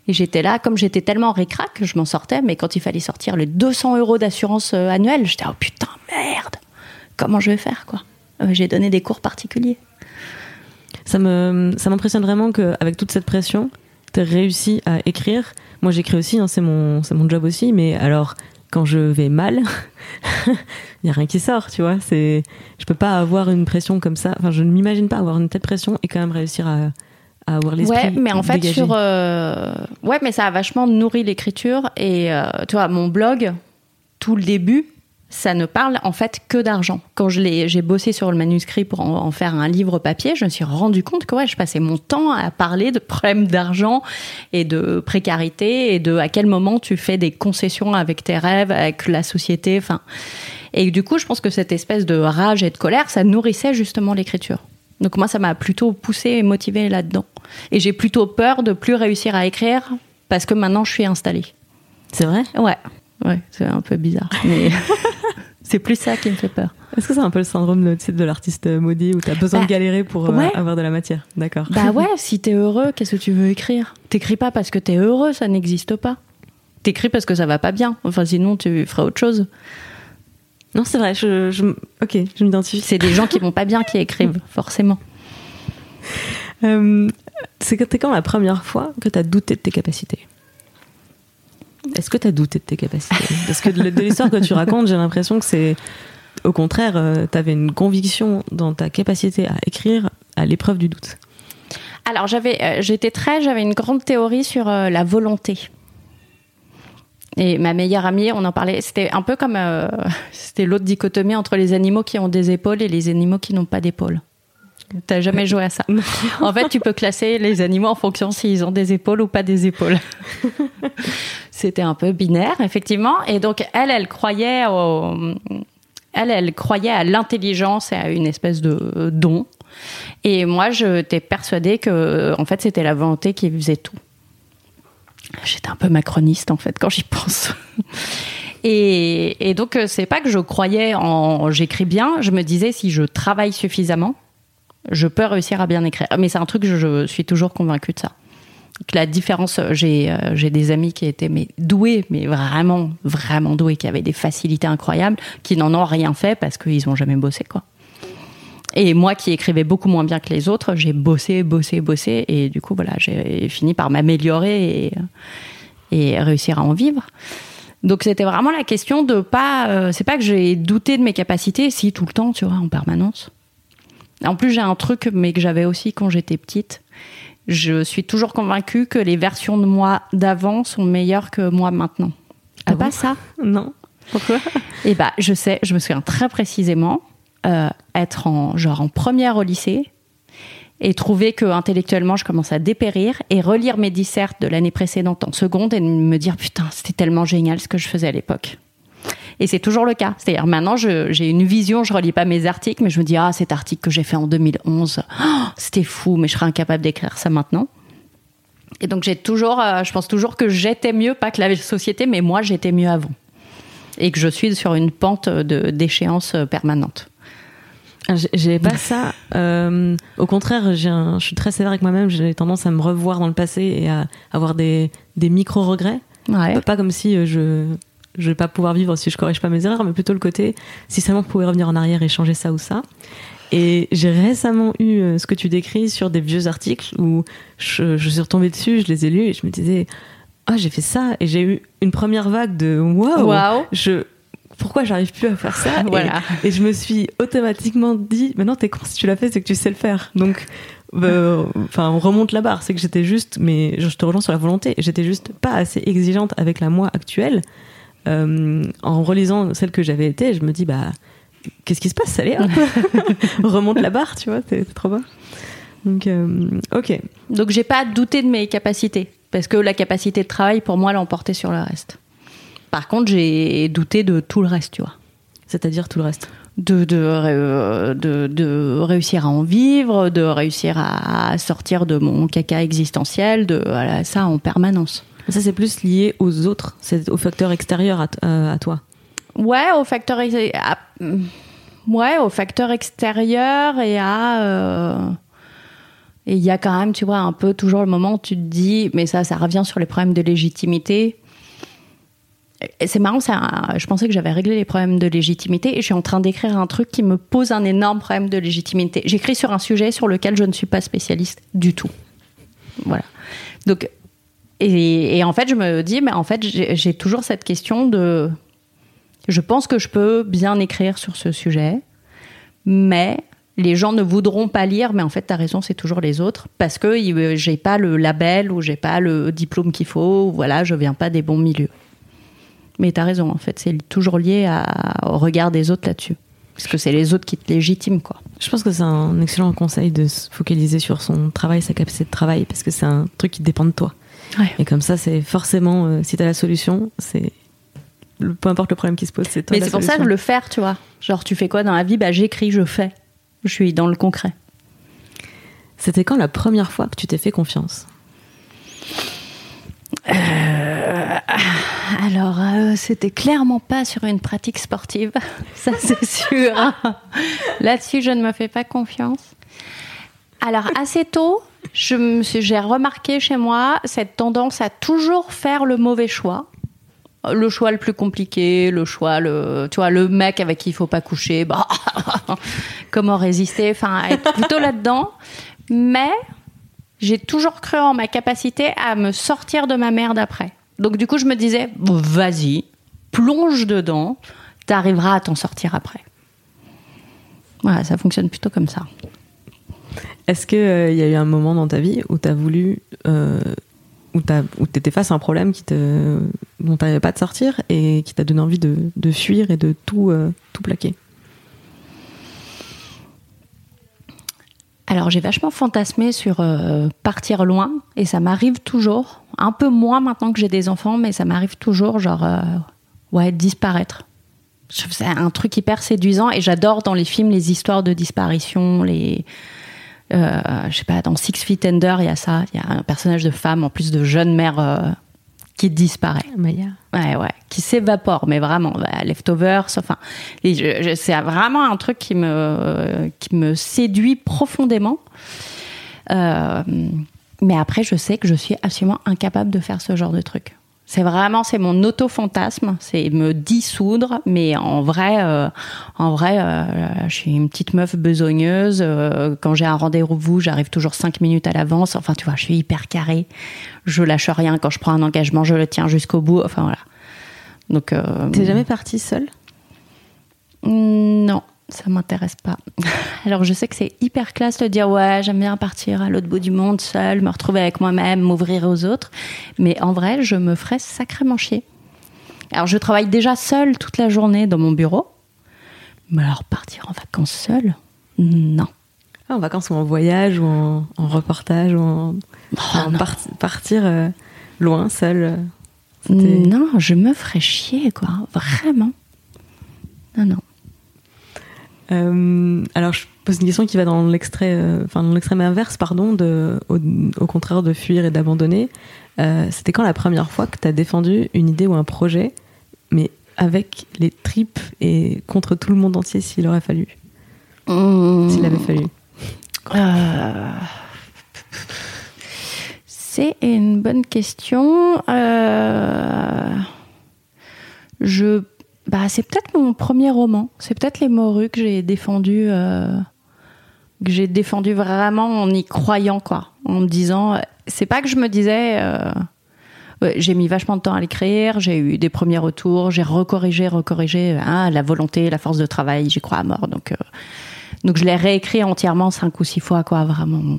Et j'étais là, comme j'étais tellement récrac, je m'en sortais, mais quand il fallait sortir les 200 euros d'assurance euh, annuelle, j'étais oh putain, merde, comment je vais faire, quoi? euh, j'ai donné des cours particuliers. Ça me, ça m'impressionne vraiment qu'avec toute cette pression, tu as réussi à écrire. Moi, j'écris aussi, hein, c'est mon, c'est mon job aussi, mais alors quand je vais mal, il y a rien qui sort, tu vois. C'est, je peux pas avoir une pression comme ça. Enfin, je ne m'imagine pas avoir une telle pression et quand même réussir à, à avoir l'esprit. Ouais, mais en fait sur, euh, ouais, mais ça a vachement nourri l'écriture et euh, tu vois, mon blog, tout le début, ça ne parle en fait que d'argent. Quand j'ai bossé sur le manuscrit pour en, faire un livre papier, je me suis rendu compte que ouais, je passais mon temps à parler de problèmes d'argent et de précarité et de à quel moment tu fais des concessions avec tes rêves, avec la société, enfin. Et du coup, je pense que cette espèce de rage et de colère, ça nourrissait justement l'écriture. Donc moi, ça m'a plutôt poussé et motivé là-dedans. Et j'ai plutôt peur de plus réussir à écrire parce que maintenant je suis installée. C'est vrai? Ouais. Ouais, c'est un peu bizarre. Mais c'est plus ça qui me fait peur. Est-ce que c'est un peu le syndrome de, de l'artiste maudit où tu as besoin de bah, galérer pour euh, avoir de la matière? D'accord. Bah ouais, si t'es heureux, qu'est-ce que tu veux écrire? T'écris pas parce que t'es heureux, ça n'existe pas. T'écris parce que ça va pas bien. Enfin, sinon, tu ferais autre chose. Non, c'est vrai. Je, je, ok, je m'identifie. C'est des gens qui vont pas bien qui écrivent, forcément. Euh, c'est quand la première fois que tu as douté de tes capacités? Est-ce que tu as douté de tes capacités? Parce que de, l'histoire que tu racontes, j'ai l'impression que c'est au contraire, euh, tu avais une conviction dans ta capacité à écrire à l'épreuve du doute. Alors j'avais, euh, j'étais très, j'avais une grande théorie sur euh, la volonté. Et ma meilleure amie, on en parlait, c'était un peu comme, c'était l'autre dichotomie entre les animaux qui ont des épaules et les animaux qui n'ont pas d'épaules. T'as jamais joué à ça En fait, tu peux classer les animaux en fonction s'ils ont des épaules ou pas des épaules. C'était un peu binaire, effectivement. Et donc, elle, elle croyait au, elle, elle croyait à l'intelligence et à une espèce de don. Et moi, j'étais persuadée que, en fait, c'était la volonté qui faisait tout. J'étais un peu macroniste, en fait, quand j'y pense. Et, et donc, c'est pas que je croyais en j'écris bien, je me disais si je travaille suffisamment, je peux réussir à bien écrire. Mais c'est un truc, je, je suis toujours convaincue de ça. Que la différence, j'ai euh, j'ai des amis qui étaient mais, doués, mais vraiment, vraiment doués, qui avaient des facilités incroyables, qui n'en ont rien fait parce qu'ils n'ont jamais bossé, quoi. Et moi qui écrivais beaucoup moins bien que les autres, j'ai bossé, bossé, bossé, et du coup, voilà, j'ai fini par m'améliorer et, et réussir à en vivre. Donc c'était vraiment la question de pas. euh, c'est pas que j'ai douté de mes capacités, si tout le temps, tu vois, en permanence. En plus, j'ai un truc, mais que j'avais aussi quand j'étais petite. Je suis toujours convaincue que les versions de moi d'avant sont meilleures que moi maintenant. T'as Ah bon pas ça Non. Pourquoi? Eh bah, je sais, je me souviens très précisément euh, être en genre en première au lycée et trouver que intellectuellement je commence à dépérir et relire mes dissertes de l'année précédente en seconde et me dire putain c'était tellement génial ce que je faisais à l'époque. Et c'est toujours le cas. C'est-à-dire maintenant j'ai une vision, je relis pas mes articles, mais je me dis ah cet article que j'ai fait en 2011, oh, c'était fou, mais je serais incapable d'écrire ça maintenant. Et donc j'ai toujours, euh, je pense toujours que j'étais mieux, pas que la société, mais moi j'étais mieux avant et que je suis sur une pente de d'échéance permanente. Ah, J'ai- pas ça. Euh, au contraire, un- je suis très sévère avec moi-même. J'ai tendance à me revoir dans le passé et à avoir des, des micro-regrets. Ouais. Pas, pas comme si euh, je je vais pas pouvoir vivre si je corrige pas mes erreurs, mais plutôt le côté si seulement je pouvais revenir en arrière et changer ça ou ça. Et j'ai récemment eu euh, ce que tu décris sur des vieux articles où je, je suis retombée dessus, je les ai lus et je me disais ah j'ai fait ça. Et j'ai eu une première vague de waouh je pourquoi j'arrive plus à faire ça? Et- je me suis automatiquement dit maintenant t'es con si tu l'as fait c'est que tu sais le faire. Donc euh, enfin on remonte la barre. C'est que j'étais juste mais je te rejoins sur la volonté. J'étais juste pas assez exigeante avec la moi actuelle Euh, en relisant celle que j'avais été je me dis bah qu'est-ce qui se passe hop remonte la barre tu vois c'est trop bien donc euh, ok Donc j'ai pas douté de mes capacités parce que la capacité de travail pour moi l'emportait sur le reste. Par contre, j'ai douté de tout le reste, tu vois. c'est-à-dire tout le reste De, de, euh, de, de réussir à en vivre, de réussir à sortir de mon caca existentiel, de voilà, ça en permanence. Ça c'est plus lié aux autres c'est aux facteurs extérieurs à, euh, toi Ouais, au facteur à- ouais, au facteur extérieur et à euh, et il y a quand même, tu vois, un peu toujours le moment où tu te dis, mais ça, ça revient sur les problèmes de légitimité. C'est marrant, ça, je pensais que j'avais réglé les problèmes de légitimité et je suis en train d'écrire un truc qui me pose un énorme problème de légitimité. J'écris sur un sujet sur lequel je ne suis pas spécialiste du tout. Voilà. Donc, et, en fait, je me dis, mais en fait, j'ai toujours cette question de je pense que je peux bien écrire sur ce sujet, mais les gens ne voudront pas lire. Mais en fait, tu as raison, c'est toujours les autres parce que euh, j'ai pas le label ou j'ai pas le diplôme qu'il faut. ou Voilà, je viens pas des bons milieux. Mais tu as raison, en fait, c'est toujours lié au regard des autres là-dessus. Parce que c'est les autres qui te légitiment, quoi. Je pense que c'est un excellent conseil de se focaliser sur son travail, sa capacité de travail, parce que c'est un truc qui dépend de toi. Ouais. Et comme ça, c'est forcément, euh, si t'as la solution, c'est peu importe le problème qui se pose, c'est toi Mais c'est pour ça que le faire, tu vois. Genre, tu fais quoi dans la vie? Bah, j'écris, je fais. Je suis dans le concret. C'était quand la première fois que tu t'es fait confiance? Alors, euh, c'était clairement pas sur une pratique sportive, ça c'est sûr. Là-dessus, je ne me fais pas confiance. Alors, assez tôt, j'ai remarqué chez moi cette tendance à toujours faire le mauvais choix. Le choix le plus compliqué, le choix, le, tu vois, le mec avec qui il faut pas coucher, bah, comment résister, enfin, être plutôt là-dedans. Mais j'ai toujours cru en ma capacité à me sortir de ma merde après. Donc du coup, je me disais, vas-y, plonge dedans, t'arriveras à t'en sortir après. Voilà, ça fonctionne plutôt comme ça. Est-ce qu'il il y a eu un moment dans ta vie où tu as voulu. euh, où tu étais face à un problème qui te, dont tu n'arrivais pas te sortir et qui t'a donné envie de, de fuir et de tout, euh, tout plaquer? Alors j'ai vachement fantasmé sur euh, partir loin et ça m'arrive toujours. Un peu moins maintenant que j'ai des enfants, mais ça m'arrive toujours, genre, euh, ouais, disparaître. C'est un truc hyper séduisant et j'adore dans les films les histoires de disparition, les. Euh, je sais pas, dans Six Feet Under, il y a ça. Il y a un personnage de femme, en plus de jeune mère, euh, qui disparaît. Maya. Ouais, ouais, qui s'évapore, mais vraiment, bah, leftovers, enfin, c'est vraiment un truc qui me, qui me séduit profondément. Euh, mais après, je sais que je suis absolument incapable de faire ce genre de truc. C'est vraiment, c'est mon auto-fantasme, c'est me dissoudre, mais en vrai, euh, en vrai, euh, je suis une petite meuf besogneuse. euh, quand j'ai un rendez-vous, j'arrive toujours cinq minutes à l'avance. Enfin, tu vois, je suis hyper carré. Je lâche rien quand je prends un engagement, je le tiens jusqu'au bout. Enfin voilà. Donc. T'es jamais partie seule? Non, ça m'intéresse pas. Alors je sais que c'est hyper classe de dire ouais, j'aime bien partir à l'autre bout du monde seule, me retrouver avec moi-même, m'ouvrir aux autres. Mais en vrai, je me ferais sacrément chier. Alors je travaille déjà seule toute la journée dans mon bureau. Mais alors partir en vacances seule? Non. Ah, En vacances ou en voyage ou en, en reportage ou en, par- partir euh, loin, seule. euh, Non, je me ferais chier, quoi. Vraiment. Non, non. Euh, alors, je pose une question qui va dans l'extrait, euh, l'extrême inverse, pardon, au, contraire de fuir et d'abandonner. Euh, C'était quand la première fois que tu as défendu une idée ou un projet, mais avec les tripes et contre tout le monde entier s'il aurait fallu, s'il avait fallu. Euh, C'est une bonne question. Je, bah, c'est peut-être mon premier roman. C'est peut-être les morues que j'ai défendu, euh, que j'ai défendu vraiment en y croyant, quoi, en me disant. C'est pas que je me disais. euh, j'ai mis vachement de temps à l'écrire, j'ai eu des premiers retours, j'ai recorrigé, recorrigé. hein, la volonté, la force de travail, j'y crois à mort. Donc, euh, donc je l'ai réécrit entièrement cinq ou six fois, quoi, vraiment.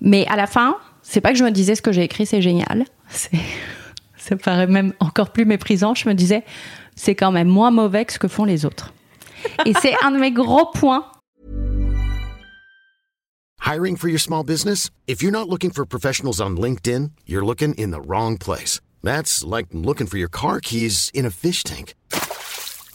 Mais à la fin, c'est pas que je me disais ce que j'ai écrit, c'est génial. C'est- Ça paraît même encore plus méprisant. Je me disais, c'est quand même moins mauvais que ce que font les autres. Et c'est un de mes gros points. Hiring for your small business? If you're not looking for professionals on LinkedIn, you're looking in the wrong place. That's like looking for your car keys in a fish tank.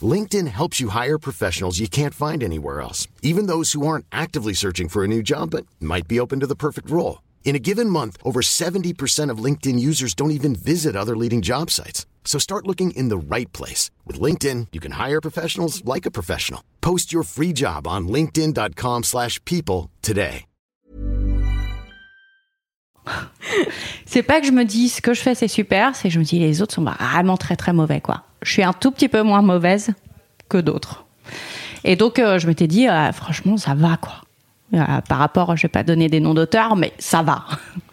LinkedIn helps you hire professionals you can't find anywhere else, even those who aren't actively searching for a new job but might be open to the perfect role. In a given month, over 70% of LinkedIn users don't even visit other leading job sites. So start looking in the right place. With LinkedIn, you can hire professionals like a professional. Post your free job on linkedin.com/people slash people today. C'est pas que je me dis ce que je fais c'est super, c'est que je me dis les autres sont vraiment très très mauvais quoi. Je suis un tout petit peu moins mauvaise que d'autres. Et donc euh, je m'étais dit ah, franchement ça va quoi. Euh, par rapport, je vais pas donner des noms d'auteurs, mais ça va.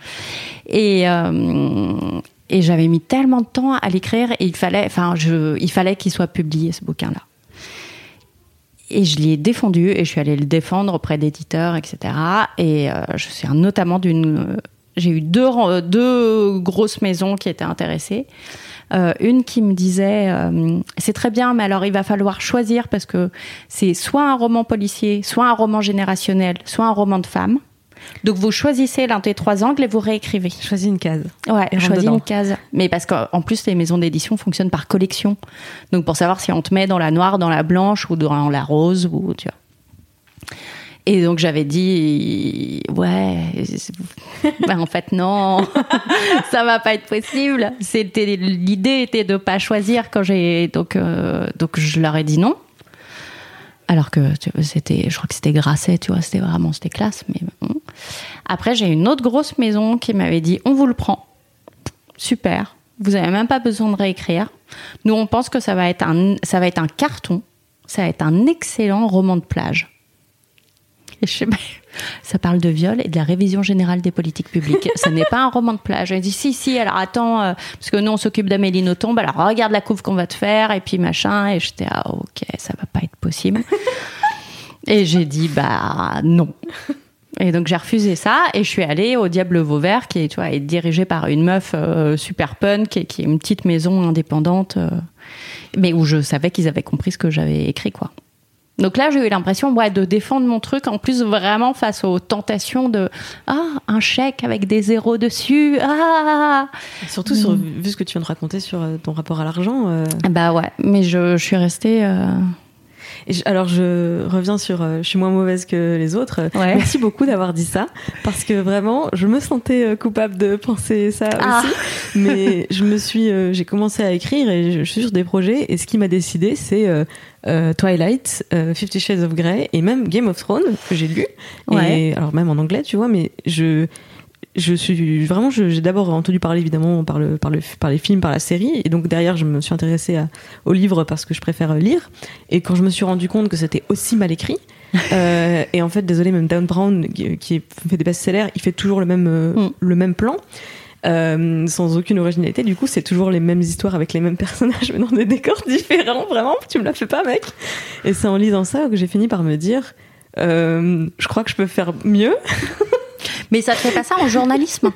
Et euh, et j'avais mis tellement de temps à l'écrire et il fallait, enfin il fallait qu'il soit publié ce bouquin là. Et je l'ai défendu et je suis allée le défendre auprès d'éditeurs, etc. Et euh, je suis notamment d'une. J'ai eu deux, deux grosses maisons qui étaient intéressées. Euh, une qui me disait euh, c'est très bien, mais alors il va falloir choisir parce que c'est soit un roman policier, soit un roman générationnel, soit un roman de femme. Donc vous choisissez l'un des trois angles et vous réécrivez. Choisis une case. Ouais, choisis dedans. une case. Mais parce qu'en plus, les maisons d'édition fonctionnent par collection. Donc pour savoir si on te met dans la noire, dans la blanche ou dans la rose, ou tu vois. Et donc j'avais dit, ouais, ben, en fait non, ça va pas être possible. C'était l'idée était de pas choisir quand j'ai donc euh, donc je leur ai dit non. Alors que c'était, je crois que c'était Grasset, tu vois, c'était vraiment c'était classe. Mais bon. après j'ai une autre grosse maison qui m'avait dit on vous le prend, super. Vous avez même pas besoin de réécrire. Nous on pense que ça va être un ça va être un carton, ça va être un excellent roman de plage. Et je sais, mais ça parle de viol et de la révision générale des politiques publiques. ça n'est pas un roman de plage. Elle dit si, si, alors attends, euh, parce que nous on s'occupe d'Amélie Nothomb, alors regarde la couve qu'on va te faire et puis machin. Et j'étais, ah ok, ça va pas être possible. et j'ai dit, bah non. Et donc j'ai refusé ça et je suis allée au Diable Vauvert qui est, tu vois, est dirigé par une meuf euh, super punk qui est une petite maison indépendante, euh, mais où je savais qu'ils avaient compris ce que j'avais écrit, quoi. Donc là, j'ai eu l'impression ouais, de défendre mon truc, en plus vraiment face aux tentations de ah un chèque avec des zéros dessus, ah surtout sur, vu ce que tu viens de raconter sur euh, ton rapport à l'argent. Bah ouais, mais je, je suis restée alors je reviens sur euh, je suis moins mauvaise que les autres. Merci beaucoup d'avoir dit ça parce que vraiment je me sentais euh, coupable de penser ça ah. aussi. Mais je me suis euh, j'ai commencé à écrire et je, suis sur des projets et ce qui m'a décidé c'est Twilight, Fifty Shades of Grey et même Game of Thrones que j'ai lu. Et alors même en anglais tu vois mais je je suis vraiment, j'ai d'abord entendu parler évidemment par le, par le, par les films, par la série, et donc derrière je me suis intéressée à, au livre parce que je préfère lire. Et quand je me suis rendu compte que c'était aussi mal écrit, euh, et en fait, désolé, même Dan Brown qui fait des best-sellers, il fait toujours le même, euh, mm. le même plan. Euh, sans aucune originalité. Du coup, c'est toujours les mêmes histoires avec les mêmes personnages, mais dans des décors différents. Vraiment, tu me la fais pas, mec. Et c'est en lisant ça que j'ai fini par me dire, euh, je crois que je peux faire mieux. Mais ça te fait pas ça en journalisme?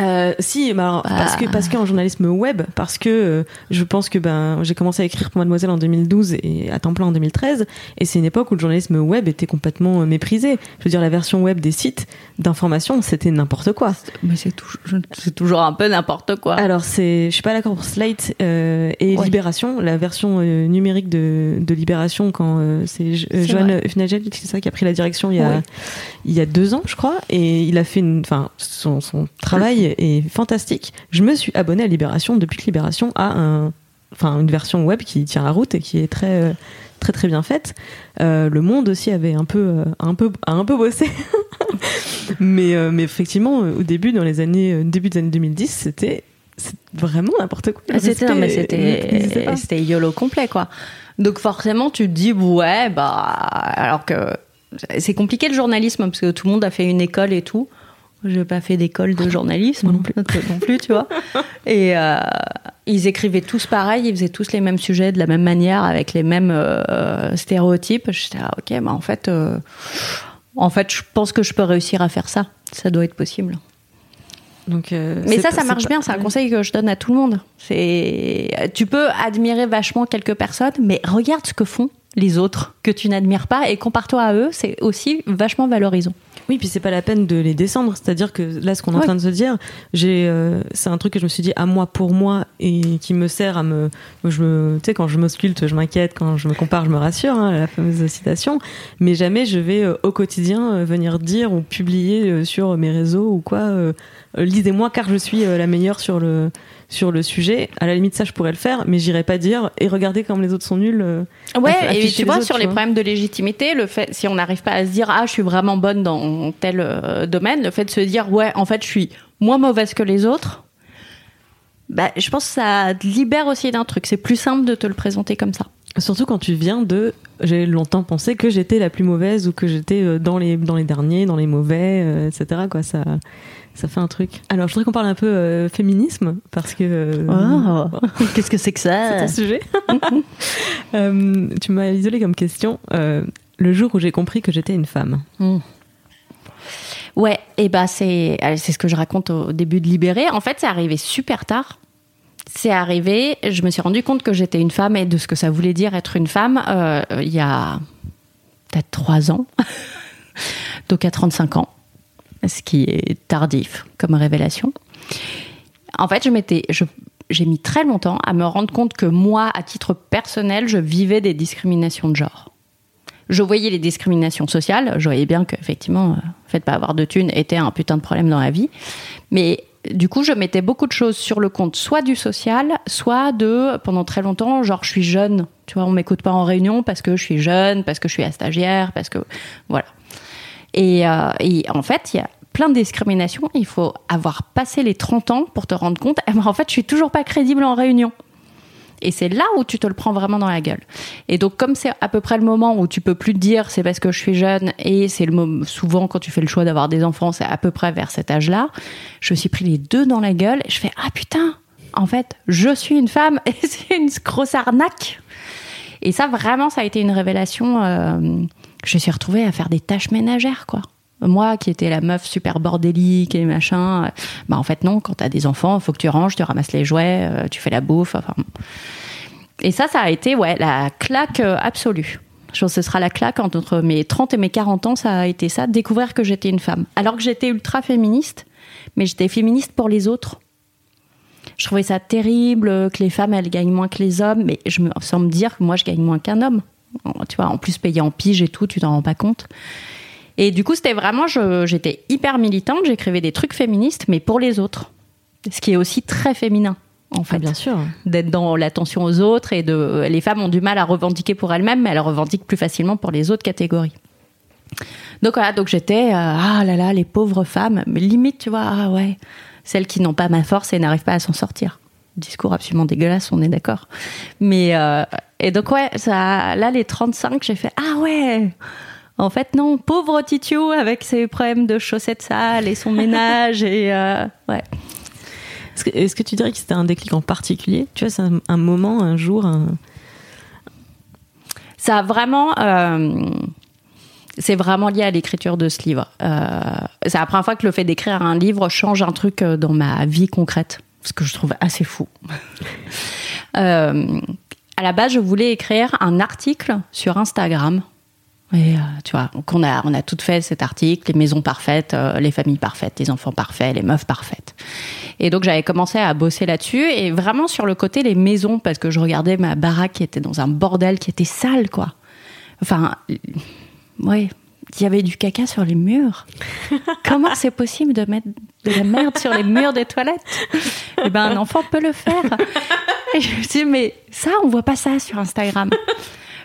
Euh, si, bah, parce que parce qu'en journalisme web, parce que euh, je pense que ben j'ai commencé à écrire pour Mademoiselle en 2012 et à temps plein en 2013, et c'est une époque où le journalisme web était complètement euh, méprisé. Je veux dire, la version web des sites d'information, c'était n'importe quoi. Mais c'est toujours un peu n'importe quoi. Alors c'est, je suis pas d'accord pour Slate euh, et Libération, la version numérique de, de Libération quand c'est Joanne Funagel c'est ça qui a pris la direction il y a il y a deux ans, je crois, et il a fait enfin son, son travail est, fantastique. Je me suis abonné à Libération depuis que Libération a un, enfin, une version web qui tient la route et qui est très euh, très très bien faite. Euh, le Monde aussi avait un peu euh, un peu un peu bossé, mais mais effectivement au début dans les années début des années 2010 c'était vraiment n'importe quoi. Ah, c'était yolo complet quoi. Donc forcément tu te dis ouais bah alors que c'est compliqué le journalisme parce que tout le monde a fait une école et tout. Je n'ai pas fait d'école de journalisme non plus. non plus, tu vois. Et euh, ils écrivaient tous pareil, ils faisaient tous les mêmes sujets de la même manière, avec les mêmes euh, stéréotypes. J'étais ah, ok, mais en fait, euh, en fait, je pense que je peux réussir à faire ça. Ça doit être possible. Donc, mais ça, ça marche bien. C'est un conseil que je donne à tout le monde. C'est, tu peux admirer vachement quelques personnes, mais regarde ce que font les autres que tu n'admires pas et compare-toi à eux. C'est aussi vachement valorisant. Oui, puis c'est pas la peine de les descendre. C'est-à-dire que là, ce qu'on est en train de se dire, j'ai, euh, c'est un truc que je me suis dit à moi pour moi et qui me sert à me, je me, tu sais, quand je m'ausculte, je m'inquiète, quand je me compare, je me rassure, hein, la fameuse citation. Mais jamais je vais euh, au quotidien euh, venir dire ou publier sur mes réseaux ou quoi. Lisez-moi car je suis la meilleure sur le sur le sujet. À la limite, ça, je pourrais le faire, mais j'irais pas dire et regardez comme les autres sont nuls. Euh, ouais, et tu vois, sur les problèmes de légitimité, le fait, si on n'arrive pas à se dire, ah, je suis vraiment bonne dans tel euh, domaine, le fait de se dire, ouais, en fait, je suis moins mauvaise que les autres, bah, je pense que ça libère aussi d'un truc. C'est plus simple de te le présenter comme ça. Surtout quand tu viens de. J'ai longtemps pensé que j'étais la plus mauvaise ou que j'étais euh, dans les, dans les derniers, dans les mauvais, etc. Quoi, ça ça fait un truc. Alors, je voudrais qu'on parle un peu euh, féminisme, parce que... Euh, oh, Qu'est-ce que c'est que ça C'est un sujet. Euh, tu m'as isolé comme question. le jour où j'ai compris que j'étais une femme. Hmm. Ouais, et bah c'est c'est ce que je raconte au début de Libéré. En fait, c'est arrivé super tard. C'est arrivé, je me suis rendu compte que j'étais une femme et de ce que ça voulait dire être une femme il y a peut-être trois ans, donc à 35 ans ce qui est tardif comme révélation. En fait, je m'étais, j'ai mis très longtemps à me rendre compte que moi, à titre personnel, je vivais des discriminations de genre. Je voyais les discriminations sociales, je voyais bien qu'effectivement, euh, le fait de pas avoir de thunes était un putain de problème dans la vie. Mais du coup, je mettais beaucoup de choses sur le compte, soit du social, soit de, pendant très longtemps, genre je suis jeune. Tu vois, on m'écoute pas en réunion parce que je suis jeune, parce que je suis à stagiaire, parce que. Voilà. Et, euh, et en fait, il y a plein de discriminations. Il faut avoir passé les 30 ans pour te rendre compte, eh ben, en fait, je suis toujours pas crédible en réunion. Et c'est là où tu te le prends vraiment dans la gueule. Et donc, comme c'est à peu près le moment où tu peux plus te dire c'est parce que je suis jeune et c'est le souvent quand tu fais le choix d'avoir des enfants, c'est à peu près vers cet âge-là, je me suis pris les deux dans la gueule et je fais ah putain, en fait, je suis une femme et c'est une grosse arnaque. Et ça, vraiment, ça a été une révélation. Euh, je suis retrouvée à faire des tâches ménagères, quoi. Moi, qui étais la meuf super bordélique et machin, euh, bah en fait non. Quand t'as des enfants, faut que tu ranges, tu ramasses les jouets, euh, tu fais la bouffe. Enfin, et ça, ça a été ouais la claque absolue. Je pense que ce sera la claque entre mes 30 et mes 40 ans, ça a été ça, découvrir que j'étais une femme. Alors que j'étais ultra féministe, mais j'étais féministe pour les autres je trouvais ça terrible que les femmes elles gagnent moins que les hommes, mais je me sans me dire que moi je gagne moins qu'un homme. Tu vois, en plus payé en pige et tout, tu t'en rends pas compte. Et du coup, c'était vraiment, j'étais hyper militante, j'écrivais des trucs féministes, mais pour les autres. Ce qui est aussi très féminin, en ah, fait. bien sûr. D'être dans l'attention aux autres et de. Les femmes ont du mal à revendiquer pour elles-mêmes, mais elles revendiquent plus facilement pour les autres catégories. Donc voilà, donc j'étais, euh, ah là là, les pauvres femmes, mais limite, tu vois, ah ouais, celles qui n'ont pas ma force et n'arrivent pas à s'en sortir. Discours absolument dégueulasse, on est d'accord. Mais euh, et donc ouais, ça, là les 35, j'ai fait ah ouais. En fait non, pauvre Titiou avec ses problèmes de chaussettes sales et son ménage et euh, ouais. Est-ce que, tu dirais que c'était un déclic en particulier? Tu vois, c'est un, moment, un jour. Ça a vraiment. Euh, c'est vraiment lié à l'écriture de ce livre. C'est la première fois que le fait d'écrire un livre change un truc dans ma vie concrète, ce que je trouve assez fou. euh, à la base, je voulais écrire un article sur Instagram. Et euh, tu vois, qu'on a, on a tout fait cet article, les maisons parfaites, euh, les familles parfaites, les enfants parfaits, les meufs parfaites. Et donc j'avais commencé à bosser là-dessus et vraiment sur le côté les maisons parce que je regardais ma baraque qui était dans un bordel qui était sale, quoi. Enfin, oui, il y avait du caca sur les murs. Comment c'est possible de mettre de la merde sur les murs des toilettes? Eh ben, un enfant peut le faire. Et je me dis, mais ça, on voit pas ça sur Instagram.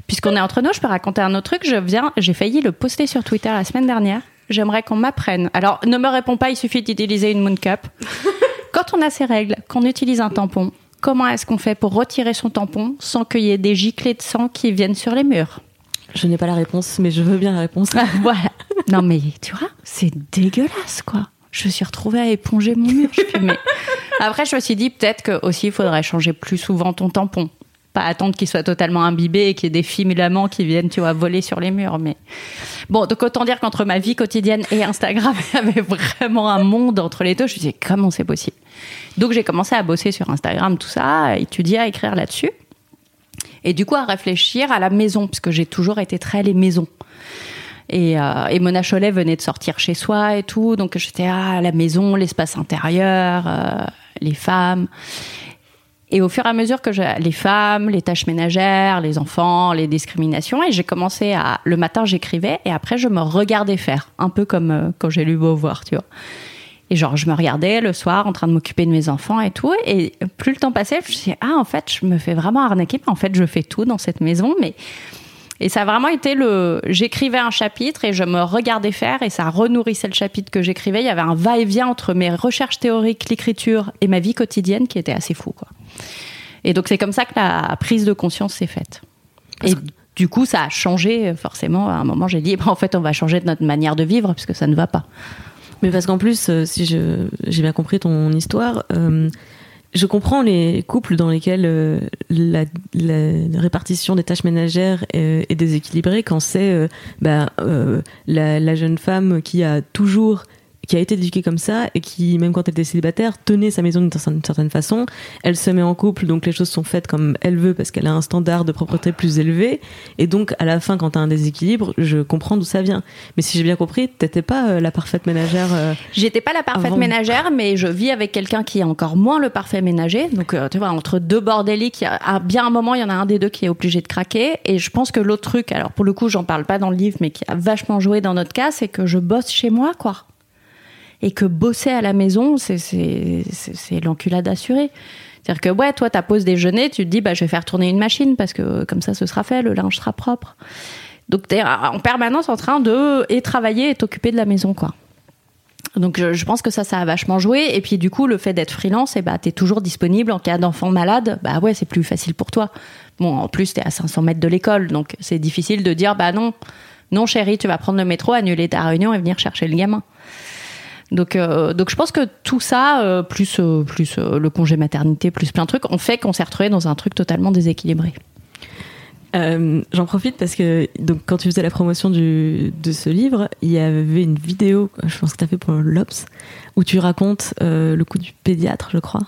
Puisqu'on est entre nous, je peux raconter un autre truc. Je viens, j'ai failli le poster sur Twitter la semaine dernière. J'aimerais qu'on m'apprenne. Alors, ne me réponds pas, il suffit d'utiliser une Moon Cup. Quand on a ces règles, qu'on utilise un tampon, comment est-ce qu'on fait pour retirer son tampon sans qu'il y ait des giclées de sang qui viennent sur les murs? Je n'ai pas la réponse, mais je veux bien la réponse. voilà. Non, mais tu vois, c'est dégueulasse, quoi. Je me suis retrouvée à éponger mon mur. mais... Après, je me suis dit peut-être que aussi il faudrait changer plus souvent ton tampon. Pas attendre qu'il soit totalement imbibé et qu'il y ait des filaments qui viennent, tu vois, voler sur les murs. Mais bon, donc autant dire qu'entre ma vie quotidienne et Instagram, il y avait vraiment un monde entre les deux. Je me disais comment c'est possible? Donc j'ai commencé à bosser sur Instagram, tout ça, à étudier, à écrire là-dessus. Et du coup, à réfléchir à la maison, parce que j'ai toujours été très les maisons. Et, euh, et, Mona Cholet venait de sortir chez soi et tout, donc j'étais à la maison, l'espace intérieur, euh, les femmes. Et au fur et à mesure que j'ai les femmes, les tâches ménagères, les enfants, les discriminations, et j'ai commencé à le matin j'écrivais et après je me regardais faire, un peu comme euh, quand j'ai lu Beauvoir, tu vois. Et genre, je me regardais le soir en train de m'occuper de mes enfants et tout. Et plus le temps passait, je me suis dit, ah, en fait, je me fais vraiment arnaquer. En fait, je fais tout dans cette maison. Mais. Et ça a vraiment été le. J'écrivais un chapitre et je me regardais faire et ça renourrissait le chapitre que j'écrivais. Il y avait un va-et-vient entre mes recherches théoriques, l'écriture et ma vie quotidienne qui était assez fou, quoi. Et donc, c'est comme ça que la prise de conscience s'est faite. et du coup, ça a changé, forcément. À un moment, j'ai dit, en fait, on va changer de notre manière de vivre parce que ça ne va pas. Mais parce qu'en plus, euh, si j'ai bien compris ton histoire, euh, je comprends les couples dans lesquels euh, la, répartition des tâches ménagères est, déséquilibrée quand c'est bah, la, jeune femme qui a toujours qui a été éduquée comme ça et qui, même quand elle était célibataire, tenait sa maison d'une certaine façon. Elle se met en couple, donc les choses sont faites comme elle veut parce qu'elle a un standard de propreté plus élevé. Et donc, à la fin, quand tu as un déséquilibre, je comprends d'où ça vient. Mais si j'ai bien compris, t'étais pas euh, la parfaite ménagère. Euh, J'étais pas la parfaite ménagère, mais je vis avec quelqu'un qui est encore moins le parfait ménager. Donc, euh, tu vois, entre deux bordéliques, à bien un moment, il y en a un des deux qui est obligé de craquer. Et je pense que l'autre truc, alors pour le coup, j'en parle pas dans le livre, mais qui a vachement joué dans notre cas, c'est que je bosse chez moi, quoi et que bosser à la maison, c'est l'enculade assurée. C'est-à-dire que, ouais, toi, ta pause déjeuner, tu te dis, bah, je vais faire tourner une machine parce que comme ça, ce sera fait, le linge sera propre. Donc, tu es en permanence en train de et travailler et t'occuper de la maison, quoi. Donc je, je pense que ça, ça a vachement joué. Et puis du coup, le fait d'être freelance, et bah, t'es toujours disponible en cas d'enfant malade. Bah ouais, c'est plus facile pour toi. Bon, en plus, t'es à 500 mètres de l'école, donc c'est difficile de dire, bah non, non chérie, tu vas prendre le métro, annuler ta réunion et venir chercher le gamin. Donc, euh, donc je pense que tout ça, euh, plus, euh, le congé maternité, plus plein de trucs, ont fait qu'on s'est retrouvé dans un truc totalement déséquilibré. J'en profite parce que donc quand tu faisais la promotion de ce livre, il y avait une vidéo, je pense que tu as fait pour l'Obs, où tu racontes le coup du pédiatre, je crois.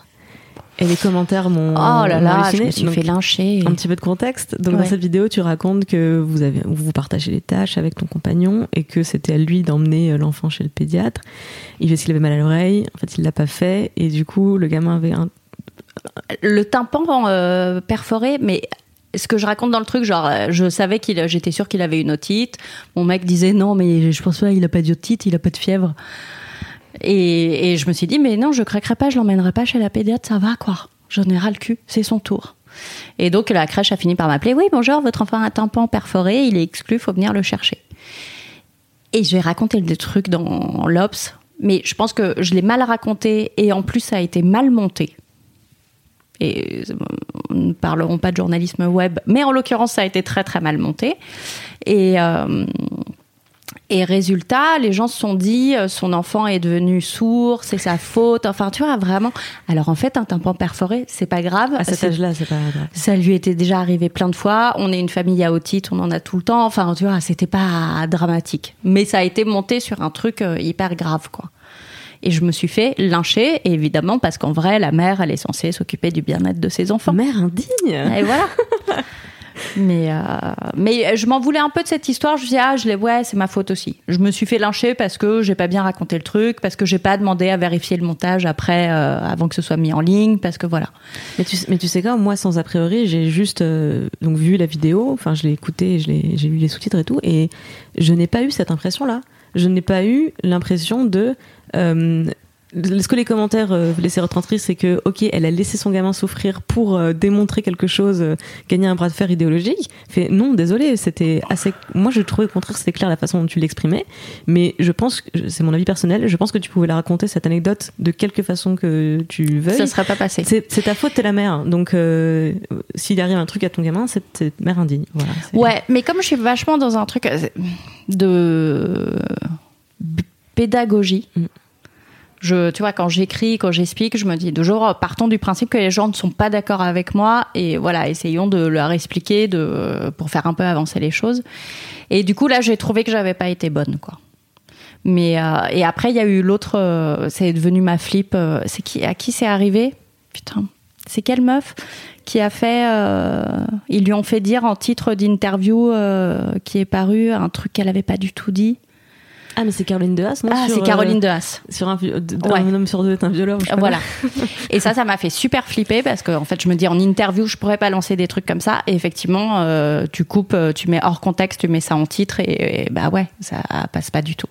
Et les commentaires m'ont. Oh là là, je me suis Donc, fait lyncher. Un petit peu de contexte. Donc dans cette vidéo, tu racontes que vous avez vous partagez les tâches avec ton compagnon et que c'était à lui d'emmener euh, l'enfant chez le pédiatre. Il fait qu'il avait mal à l'oreille. En fait, il l'a pas fait et du coup, le gamin avait un. le tympan euh, perforé, mais ce que je raconte dans le truc, genre, euh, je savais qu'il, j'étais sûre qu'il avait une otite. Mon mec disait non, mais je pense pas, il a pas d'otite, il a pas de fièvre. Et, je me suis dit, mais non, je craquerai pas, je l'emmènerai pas chez la pédiatre, ça va quoi. J'en ai ras le cul, c'est son tour. Et donc la crèche a fini par m'appeler, oui, bonjour, votre enfant a un tympan perforé, il est exclu, faut venir le chercher. Et je vais raconter le truc dans l'Obs, mais je pense que je l'ai mal raconté et en plus ça a été mal monté. Et euh, nous ne parlerons pas de journalisme web, mais en l'occurrence ça a été très très mal monté. Et, euh, et résultat, les gens se sont dit, euh, son enfant est devenu sourd, c'est sa faute. Enfin, tu vois, vraiment. Alors en fait, un tympan perforé, c'est pas grave. À cet âge-là, c'est pas grave. ça lui était déjà arrivé plein de fois. On est une famille à otite, on en a tout le temps. Enfin, tu vois, c'était pas dramatique. Mais ça a été monté sur un truc euh, hyper grave, quoi. Et je me suis fait lyncher, évidemment, parce qu'en vrai, la mère, elle est censée s'occuper du bien-être de ses enfants. Mère indigne. Et voilà. mais, euh, mais je m'en voulais un peu de cette histoire. Je me dit, ah, je ouais, c'est ma faute aussi. Je me suis fait lyncher parce que j'ai pas bien raconté le truc, parce que j'ai pas demandé à vérifier le montage après, euh, avant que ce soit mis en ligne, parce que voilà. Mais tu, mais tu sais quoi, moi sans a priori, j'ai juste euh, donc vu la vidéo, enfin je l'ai écoutée, j'ai lu les sous-titres et tout, et je n'ai pas eu cette impression-là. Je n'ai pas eu l'impression de ce que les commentaires euh, laissaient retranscrire, c'est que, ok, elle a laissé son gamin souffrir pour euh, démontrer quelque chose, euh, gagner un bras de fer idéologique. Fait, non, désolé, c'était assez. Moi, je trouvais au contraire que c'était clair la façon dont tu l'exprimais, mais je pense, que c'est mon avis personnel, je pense que tu pouvais la raconter cette anecdote de quelque façon que tu veuilles. Ça serait pas passé. C'est ta faute, t'es la mère. Donc, euh, s'il arrive un truc à ton gamin, c'est mère indigne. Voilà, Ouais, mais comme je suis vachement dans un truc euh, de pédagogie, Mm. Je, tu vois, quand j'écris, quand j'explique, je me dis toujours, partons du principe que les gens ne sont pas d'accord avec moi et voilà, essayons de leur expliquer de, pour faire un peu avancer les choses. Et du coup, là, j'ai trouvé que j'avais pas été bonne, quoi. Mais euh, et après, il y a eu l'autre, euh, c'est devenu ma flip. euh, c'est qui, à qui c'est arrivé? Putain, c'est quelle meuf qui a fait euh, Ils lui ont fait dire en titre d'interview qui est paru un truc qu'elle avait pas du tout dit? Ah, mais c'est Caroline Dehaas, non Ah, c'est Caroline euh, Dehaas. Sur un, Ouais. un homme sur deux est un pas Voilà. Et ça, ça m'a fait super flipper parce que en fait, je me dis en interview, je pourrais pas lancer des trucs comme ça. Et effectivement, euh, tu coupes, euh, tu mets hors contexte, tu mets ça en titre et, et bah ouais, ça passe pas du tout.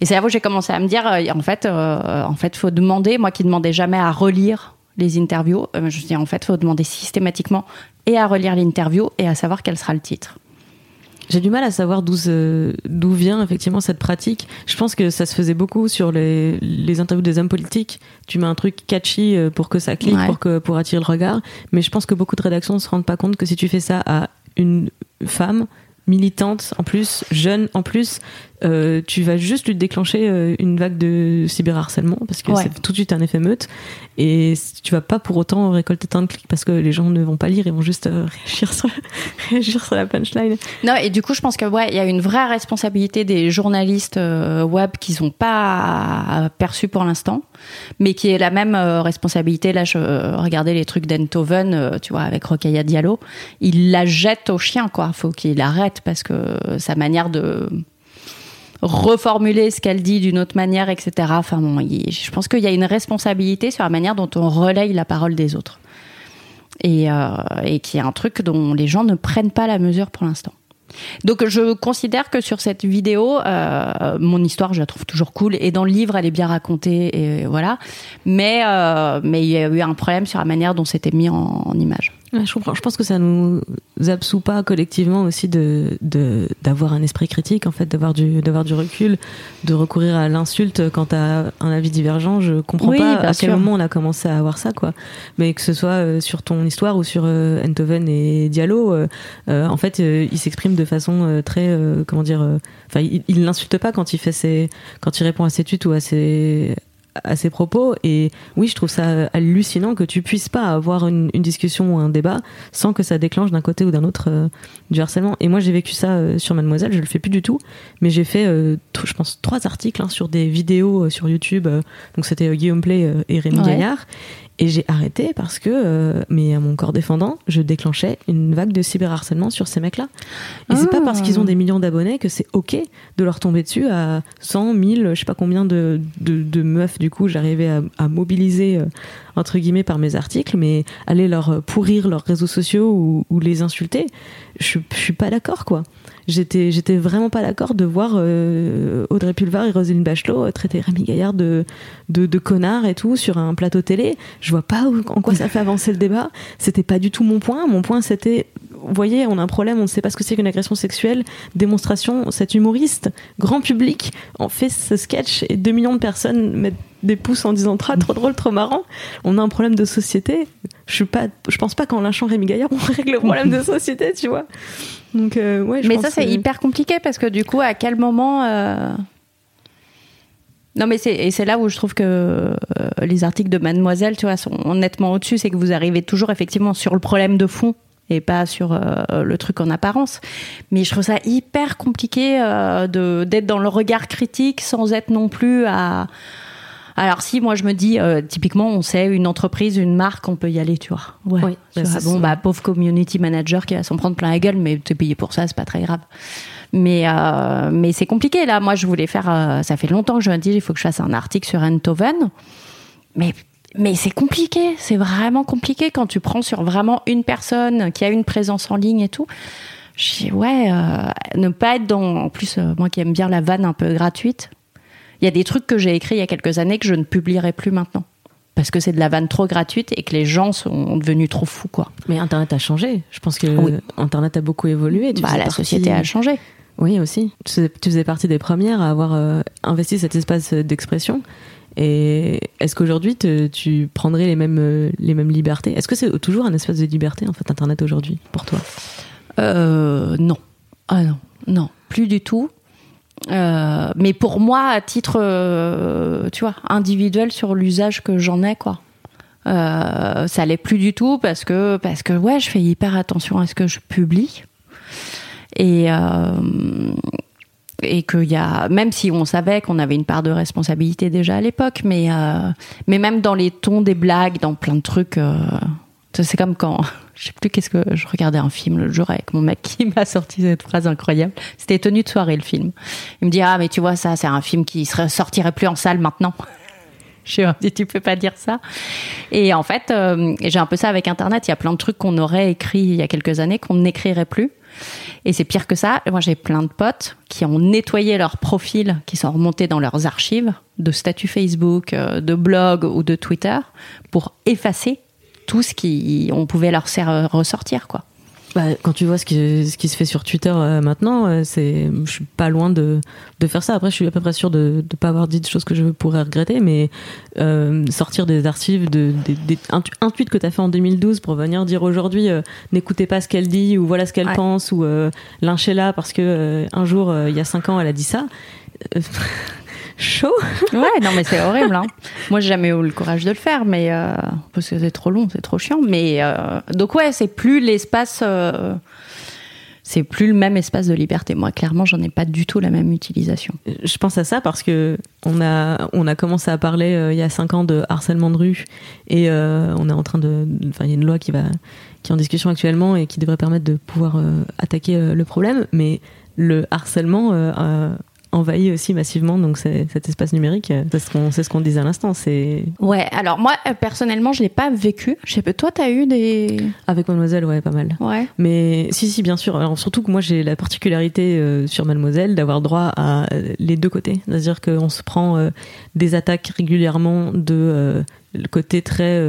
Et c'est là où j'ai commencé à me dire, euh, en fait, euh, en fait, faut demander. Moi qui demandais jamais à relire les interviews, euh, je me dis en fait, faut demander systématiquement et à relire l'interview et à savoir quel sera le titre. J'ai du mal à savoir d'où d'où vient effectivement cette pratique. Je pense que ça se faisait beaucoup sur les, les interviews des hommes politiques. Tu mets un truc catchy euh, pour que ça clique, Ouais. pour, que, pour attirer le regard. Mais je pense que beaucoup de rédactions ne se rendent pas compte que si tu fais ça à une femme militante en plus, jeune en plus, euh, tu vas juste lui déclencher euh, une vague de cyberharcèlement parce que Ouais. c'est tout de suite un effet meute et tu vas pas pour autant récolter tant de clics parce que les gens ne vont pas lire, ils vont juste euh, réagir, sur, réagir sur la punchline. Non, et du coup, je pense que ouais, il y a une vraie responsabilité des journalistes euh, web qui sont pas perçus pour l'instant, mais qui est la même responsabilité. Là, je regardais les trucs d'Enthoven, euh, tu vois, avec Rokhaya Diallo. Il la jette au chien, quoi. Faut qu'il arrête parce que sa manière de reformuler ce qu'elle dit d'une autre manière, etc. Enfin je pense qu'il y a une responsabilité sur la manière dont on relaye la parole des autres. Et, euh, qui est un truc dont les gens ne prennent pas la mesure pour l'instant. Donc je considère que sur cette vidéo, euh, mon histoire, je la trouve toujours cool. Et dans le livre, elle est bien racontée, voilà. Mais euh, mais il y a eu un problème sur la manière dont c'était mis en image. Je comprends. Je pense que ça nous absout pas collectivement aussi de d'avoir un esprit critique, en fait, d'avoir du d'avoir du recul, de recourir à l'insulte quand t'as un avis divergent. Je comprends pas à quel moment on a commencé à avoir ça, quoi. Mais que ce soit euh, sur ton histoire ou sur euh, Enthoven et Diallo, euh, en fait, il s'exprime de façon très, comment dire, enfin, il l'insulte pas quand il fait ses, quand il répond à ses tweets ou à ses à ses propos. Et oui, je trouve ça hallucinant que tu puisses pas avoir une, discussion ou un débat sans que ça déclenche d'un côté ou d'un autre euh, du harcèlement. Et moi, j'ai vécu ça euh, sur Mademoiselle, je le fais plus du tout, mais j'ai fait, euh, je pense, trois articles hein, sur des vidéos sur YouTube. donc c'était Guillaume Play et Rémi Gaillard. Et j'ai arrêté parce que, euh, mais à mon corps défendant, je déclenchais une vague de cyberharcèlement sur ces mecs-là. Et c'est pas parce qu'ils ont des millions d'abonnés que c'est ok de leur tomber dessus à 100, 1000, je sais pas combien de, de, de meufs, du coup, j'arrivais à, à, mobiliser, euh, entre guillemets, par mes articles, mais aller leur pourrir leurs réseaux sociaux ou, les insulter, je, je suis pas d'accord, quoi j'étais j'étais vraiment pas d'accord de voir euh, Audrey Pulvar et Roselyne Bachelot euh, traiter Rémi Gaillard de, de, connard et tout sur un plateau télé. Je vois pas en quoi ça fait avancer le débat. C'était pas du tout mon point. Mon point c'était voyez, on a un problème, on ne sait pas ce que c'est qu'une agression sexuelle. Démonstration, cet humoriste, grand public, en fait ce sketch et 2 millions de personnes mettent des pouces en disant trop, trop drôle, trop marrant. On a un problème de société. Je suis pas, je pense pas qu'en lynchant Rémi Gaillard, on règle le problème de société, tu vois. Donc, euh, ouais, je Mais ça, c'est hyper compliqué parce que du coup, à quel moment. Euh, non, mais c'est, et c'est là où je trouve que euh, les articles de Mademoiselle, tu vois, sont nettement au-dessus. C'est que vous arrivez toujours effectivement sur le problème de fond et pas sur le truc en apparence. Mais je trouve ça hyper compliqué de, d'être dans le regard critique sans être non plus à alors si moi je me dis euh, typiquement on sait une entreprise, une marque, on peut y aller, tu vois. Ouais. Oui, bah, bon bah pauvre community manager qui va s'en prendre plein la gueule, mais t'es payé pour ça, c'est pas très grave. Mais euh, mais c'est compliqué là. Moi je voulais faire, euh, ça fait longtemps que je me dis il faut que je fasse un article sur Enthoven, mais mais c'est compliqué, c'est vraiment compliqué quand tu prends sur vraiment une personne qui a une présence en ligne et tout. Je dis, ouais, ne pas être dans. En plus, moi qui aime bien la vanne un peu gratuite, il y a des trucs que j'ai écrits il y a quelques années que je ne publierai plus maintenant. Parce que c'est de la vanne trop gratuite et que les gens sont devenus trop fous, quoi. Mais Internet a changé. Je pense que Internet a beaucoup évolué. bah, la société a changé. Oui, aussi. Tu faisais partie des premières à avoir euh, investi cet espace d'expression. Et est-ce qu'aujourd'hui, tu prendrais les mêmes, euh, les mêmes libertés? Est-ce que c'est toujours un espace de liberté, en fait, Internet aujourd'hui, pour toi? Euh, Non. Ah non, non, plus du tout. Euh, mais pour moi, à titre, tu vois, individuel sur l'usage que j'en ai, quoi. Euh, ça l'est plus du tout parce que parce que ouais, je fais hyper attention à ce que je publie et et qu'il y a même si on savait qu'on avait une part de responsabilité déjà à l'époque, mais mais même dans les tons des blagues, dans plein de trucs, c'est comme quand je sais plus qu'est-ce que je regardais un film le jour avec mon mec qui m'a sorti cette phrase incroyable. C'était tenu de soirée le film. Il me dit ah mais tu vois ça c'est un film qui serait sortirait plus en salle maintenant. Je dit tu peux pas dire ça. Et en fait euh, j'ai un peu ça avec internet. Il y a plein de trucs qu'on aurait écrit il y a quelques années qu'on n'écrirait plus. Et c'est pire que ça. Moi j'ai plein de potes qui ont nettoyé leurs profils, qui sont remontés dans leurs archives de statut Facebook, euh, de blog ou de Twitter pour effacer tout ce qui on pouvait leur ressortir quoi. Bah, quand tu vois ce qui, ce qui se fait sur Twitter euh, maintenant, euh, c'est, je suis pas loin de, de faire ça. Après, je suis à peu près sûr de ne pas avoir dit des choses que je pourrais regretter, mais euh, sortir des archives, de, un, tweet que tu as fait en 2012 pour venir dire aujourd'hui, n'écoutez pas ce qu'elle dit, ou voilà ce qu'elle pense, ou lyncher-la parce que un jour, il y a cinq ans, elle a dit ça chaud. ouais, non, mais c'est horrible. Hein. Moi, j'ai jamais eu le courage de le faire, mais euh, parce que c'est trop long, c'est trop chiant. Mais euh, donc ouais, c'est plus l'espace. Euh, c'est plus le même espace de liberté. Moi, clairement, j'en ai pas du tout la même utilisation. Je pense à ça parce que on a on a commencé à parler il y a cinq ans de harcèlement de rue et on est en train de, enfin, il y a une loi qui va qui est en discussion actuellement et qui devrait permettre de pouvoir attaquer le problème, mais le harcèlement envahit aussi massivement donc cet espace numérique. C'est ce qu'on ce qu'on disait à l'instant. C'est ouais. Alors moi euh, personnellement, je l'ai pas vécu. Je sais pas. Toi, t'as eu des avec Mademoiselle, ouais, pas mal. Ouais. Mais si, si, bien sûr. Alors surtout que moi, j'ai la particularité euh, sur Mademoiselle d'avoir droit à euh, les deux côtés. C'est-à-dire qu'on se prend des attaques régulièrement de le côté très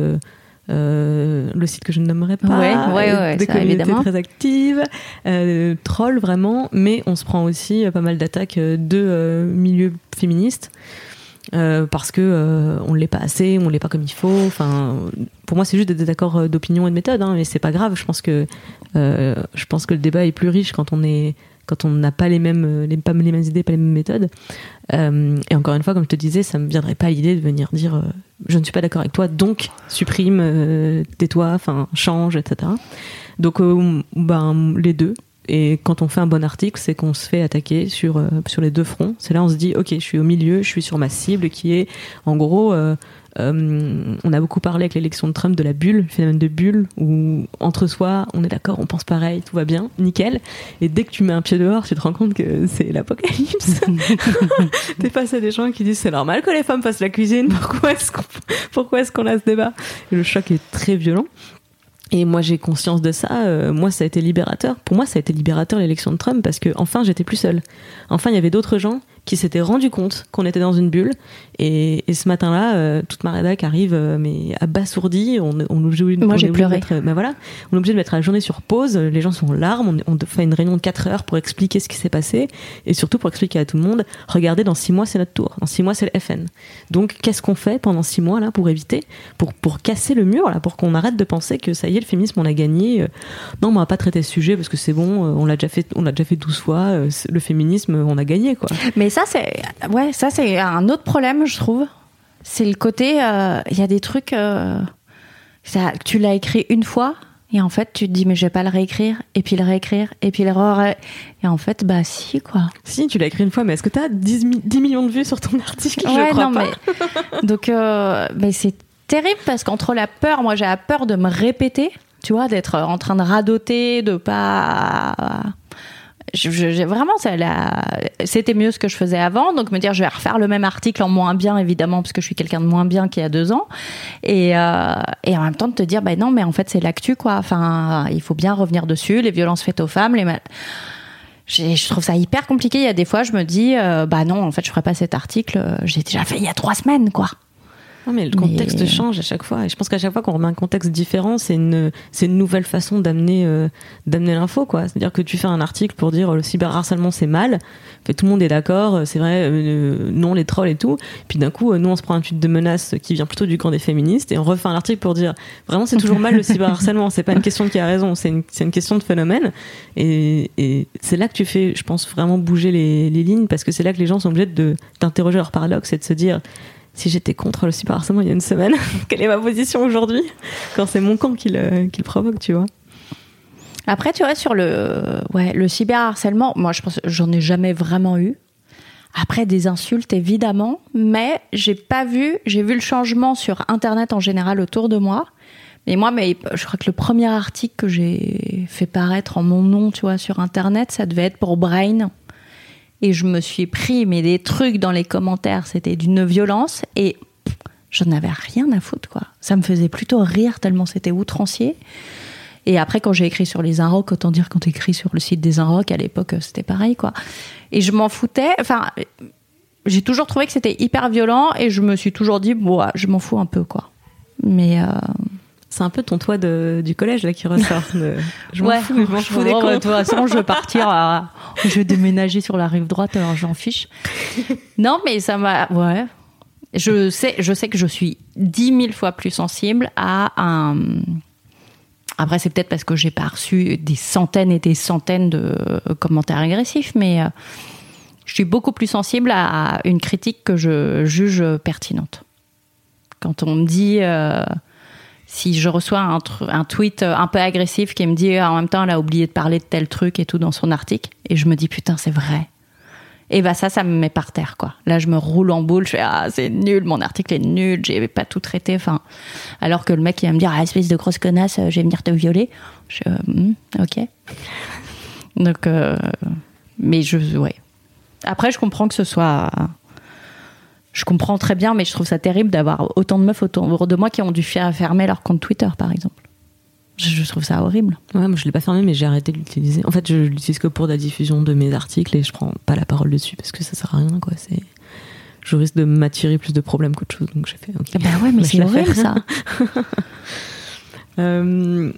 le site que je ne nommerai pas, ouais, ouais, ouais, des ça, communautés évidemment. très actives, euh, troll vraiment, mais on se prend aussi pas mal d'attaques de euh, milieux féministes. Euh, parce que euh, on l'est pas assez, on l'est pas comme il faut. Enfin, pour moi, c'est juste des désaccords d'opinion et de méthode, hein, mais c'est pas grave. Je pense que euh, je pense que le débat est plus riche quand on est quand on n'a pas les mêmes les, pas les mêmes idées, pas les mêmes méthodes. Euh, et encore une fois, comme je te disais, ça me viendrait pas l'idée de venir dire euh, je ne suis pas d'accord avec toi, donc supprime, euh, tais-toi, change, etc. Donc euh, ben les deux. Et quand on fait un bon article, c'est qu'on se fait attaquer sur, euh, sur les deux fronts. C'est là on se dit, ok, je suis au milieu, je suis sur ma cible qui est, en gros, euh, on a beaucoup parlé avec l'élection de Trump de la bulle, le phénomène de bulle, où entre soi, on est d'accord, on pense pareil, tout va bien, nickel. Et dès que tu mets un pied dehors, tu te rends compte que c'est l'apocalypse. T'es face à des gens qui disent c'est normal que les femmes fassent la cuisine, pourquoi est-ce qu'on, pourquoi est-ce qu'on a ce débat? Et le choc est très violent. Et moi j'ai conscience de ça. Euh, moi ça a été libérateur. Pour moi ça a été libérateur l'élection de Trump parce que enfin j'étais plus seule. Enfin il y avait d'autres gens qui s'étaient rendus compte qu'on était dans une bulle. Et, et ce matin-là, euh, toute ma rédac arrive euh, mais abasourdie. On, on. Moi, j'ai est obligé de pleuré. mettre- ben voilà, on est obligé de mettre la journée sur pause. Les gens sont en larmes. On, on fait une réunion de 4 heures pour expliquer ce qui s'est passé et surtout pour expliquer à tout le monde. Regardez, dans 6 mois c'est notre tour. Dans 6 mois c'est le FN. Donc qu'est-ce qu'on fait pendant 6 mois là pour éviter, pour pour casser le mur là, pour qu'on arrête de penser que ça y est le féminisme on a gagné. Euh, Non, mais on va pas traiter ce sujet parce que c'est bon. euh, On l'a déjà fait, on l'a déjà fait 12 fois. Le féminisme on a gagné quoi. Mais ça, c'est ouais, ça c'est un autre problème, je trouve. C'est le côté, euh, il y a des trucs, euh, ça, tu l'as écrit une fois et en fait tu te dis mais je vais pas le réécrire et puis le réécrire et puis le ré et en fait bah si quoi. Si tu l'as écrit une fois, mais est-ce que tu as 10, mi- 10 millions de vues sur ton article? Je Ouais, crois non, pas. mais donc euh, mais c'est terrible parce qu'entre la peur, moi j'ai la peur de me répéter, tu vois, d'être en train de radoter, de pas. Je, je- vraiment, ça, la- c'était mieux ce que je faisais avant, donc me dire je vais refaire le même article en moins bien, évidemment, parce que je suis quelqu'un de moins bien qu'il y a deux ans, et, euh, et en même temps de te dire bah non, mais en fait c'est l'actu quoi. Enfin, il faut bien revenir dessus, les violences faites aux femmes, les mal- je trouve ça hyper compliqué. Il y a des fois, je me dis, euh, bah non, en fait, je ferai pas cet article. J'ai déjà fait il y a trois semaines, quoi. Non, mais le contexte Mais- change à chaque fois. Et je pense qu'à chaque fois qu'on remet un contexte différent, c'est une, c'est une nouvelle façon d'amener, euh, d'amener l'info, quoi. C'est-à-dire que tu fais un article pour dire euh, le cyberharcèlement c'est mal. Fait, tout le monde est d'accord, euh, c'est vrai, euh, non les trolls et tout. Puis d'un coup, euh, nous on se prend un tweet de menace qui vient plutôt du camp des féministes et on refait un article pour dire vraiment c'est toujours mal le cyberharcèlement. C'est pas une question de qui a raison, c'est une, c'est une question de phénomène. Et, et c'est là que tu fais, je pense, vraiment bouger les, les lignes parce que c'est là que les gens sont obligés de, d'interroger leur paradoxe et de se dire si j'étais contre le cyberharcèlement il y a une semaine, quelle est ma position aujourd'hui Quand c'est mon camp qui le, qui le provoque, tu vois? Après, tu vois, sur le, ouais, le cyberharcèlement, moi, je pense, j'en ai jamais vraiment eu. Après, des insultes, évidemment, mais j'ai pas vu, j'ai vu le changement sur Internet en général autour de moi. Mais moi, mais je crois que le premier article que j'ai fait paraître en mon nom, tu vois, sur Internet, ça devait être pour Brain. Et je me suis pris, mais des trucs dans les commentaires, c'était d'une violence. Et pff, j'en avais rien à foutre, quoi. Ça me faisait plutôt rire tellement c'était outrancier. Et après, quand j'ai écrit sur les Inrocks, autant dire quand t'écris sur le site des Inrocks, à l'époque, c'était pareil, quoi. Et je m'en foutais. Enfin, j'ai toujours trouvé que c'était hyper violent et je me suis toujours dit, bon, je m'en fous un peu, quoi. Mais. euh, C'est un peu ton toit de, du collège là qui ressort. de- je m'en ouais, fous, je m'en fous des bon, cons. De toute façon, je vais partir, à- je vais déménager sur la rive droite, alors j'en fiche. Non, mais ça m'a, ouais. Je sais, je sais que je suis dix mille fois plus sensible à un. Après, c'est peut-être parce que j'ai pas reçu des centaines et des centaines de commentaires agressifs, mais euh, je suis beaucoup plus sensible à une critique que je juge pertinente. Quand on me dit. euh, si je reçois un, un tweet un peu agressif qui me dit ah, en même temps elle a oublié de parler de tel truc et tout dans son article et je me dis putain c'est vrai. Et bah ça ça me met par terre quoi. Là je me roule en boule je fais ah c'est nul mon article est nul j'ai pas tout traité enfin. Alors que le mec il va me dire ah espèce de grosse connasse euh, je vais venir te violer. Je euh, Hmm, ok. Donc euh, mais je ouais. Après je comprends que ce soit je comprends très bien, mais je trouve ça terrible d'avoir autant de meufs autour de moi qui ont dû fermer leur compte Twitter, par exemple. Je, trouve ça horrible. Ouais, moi je l'ai pas fermé, mais j'ai arrêté de l'utiliser. En fait, je l'utilise que pour la diffusion de mes articles et je prends pas la parole dessus parce que ça sert à rien, quoi. C'est, je risque de m'attirer plus de problèmes qu'autre chose, donc j'ai fait. ok. Bah ouais, mais je c'est horrible ça. Euh,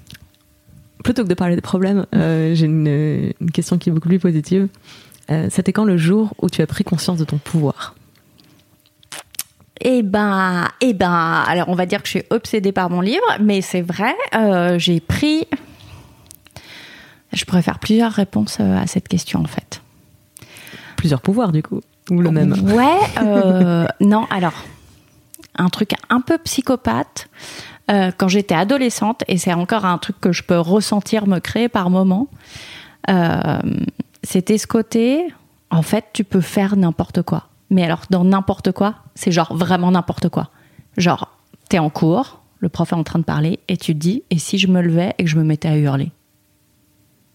plutôt que de parler des problèmes, euh, j'ai une, une question qui est beaucoup plus positive. Euh, C'était quand le jour où tu as pris conscience de ton pouvoir? Eh ben, eh ben, alors on va dire que je suis obsédée par mon livre, mais c'est vrai, euh, j'ai pris. Je pourrais faire plusieurs réponses euh, à cette question en fait. Plusieurs pouvoirs, du coup. Ou le même Ouais, euh, non, alors, un truc un peu psychopathe. euh, quand j'étais adolescente, et c'est encore un truc que je peux ressentir me créer par moment, c'était ce côté, en fait, tu peux faire n'importe quoi. Mais alors, dans n'importe quoi, c'est genre vraiment n'importe quoi. Genre, t'es en cours, le prof est en train de parler, et tu te dis, et si je me levais et que je me mettais à hurler?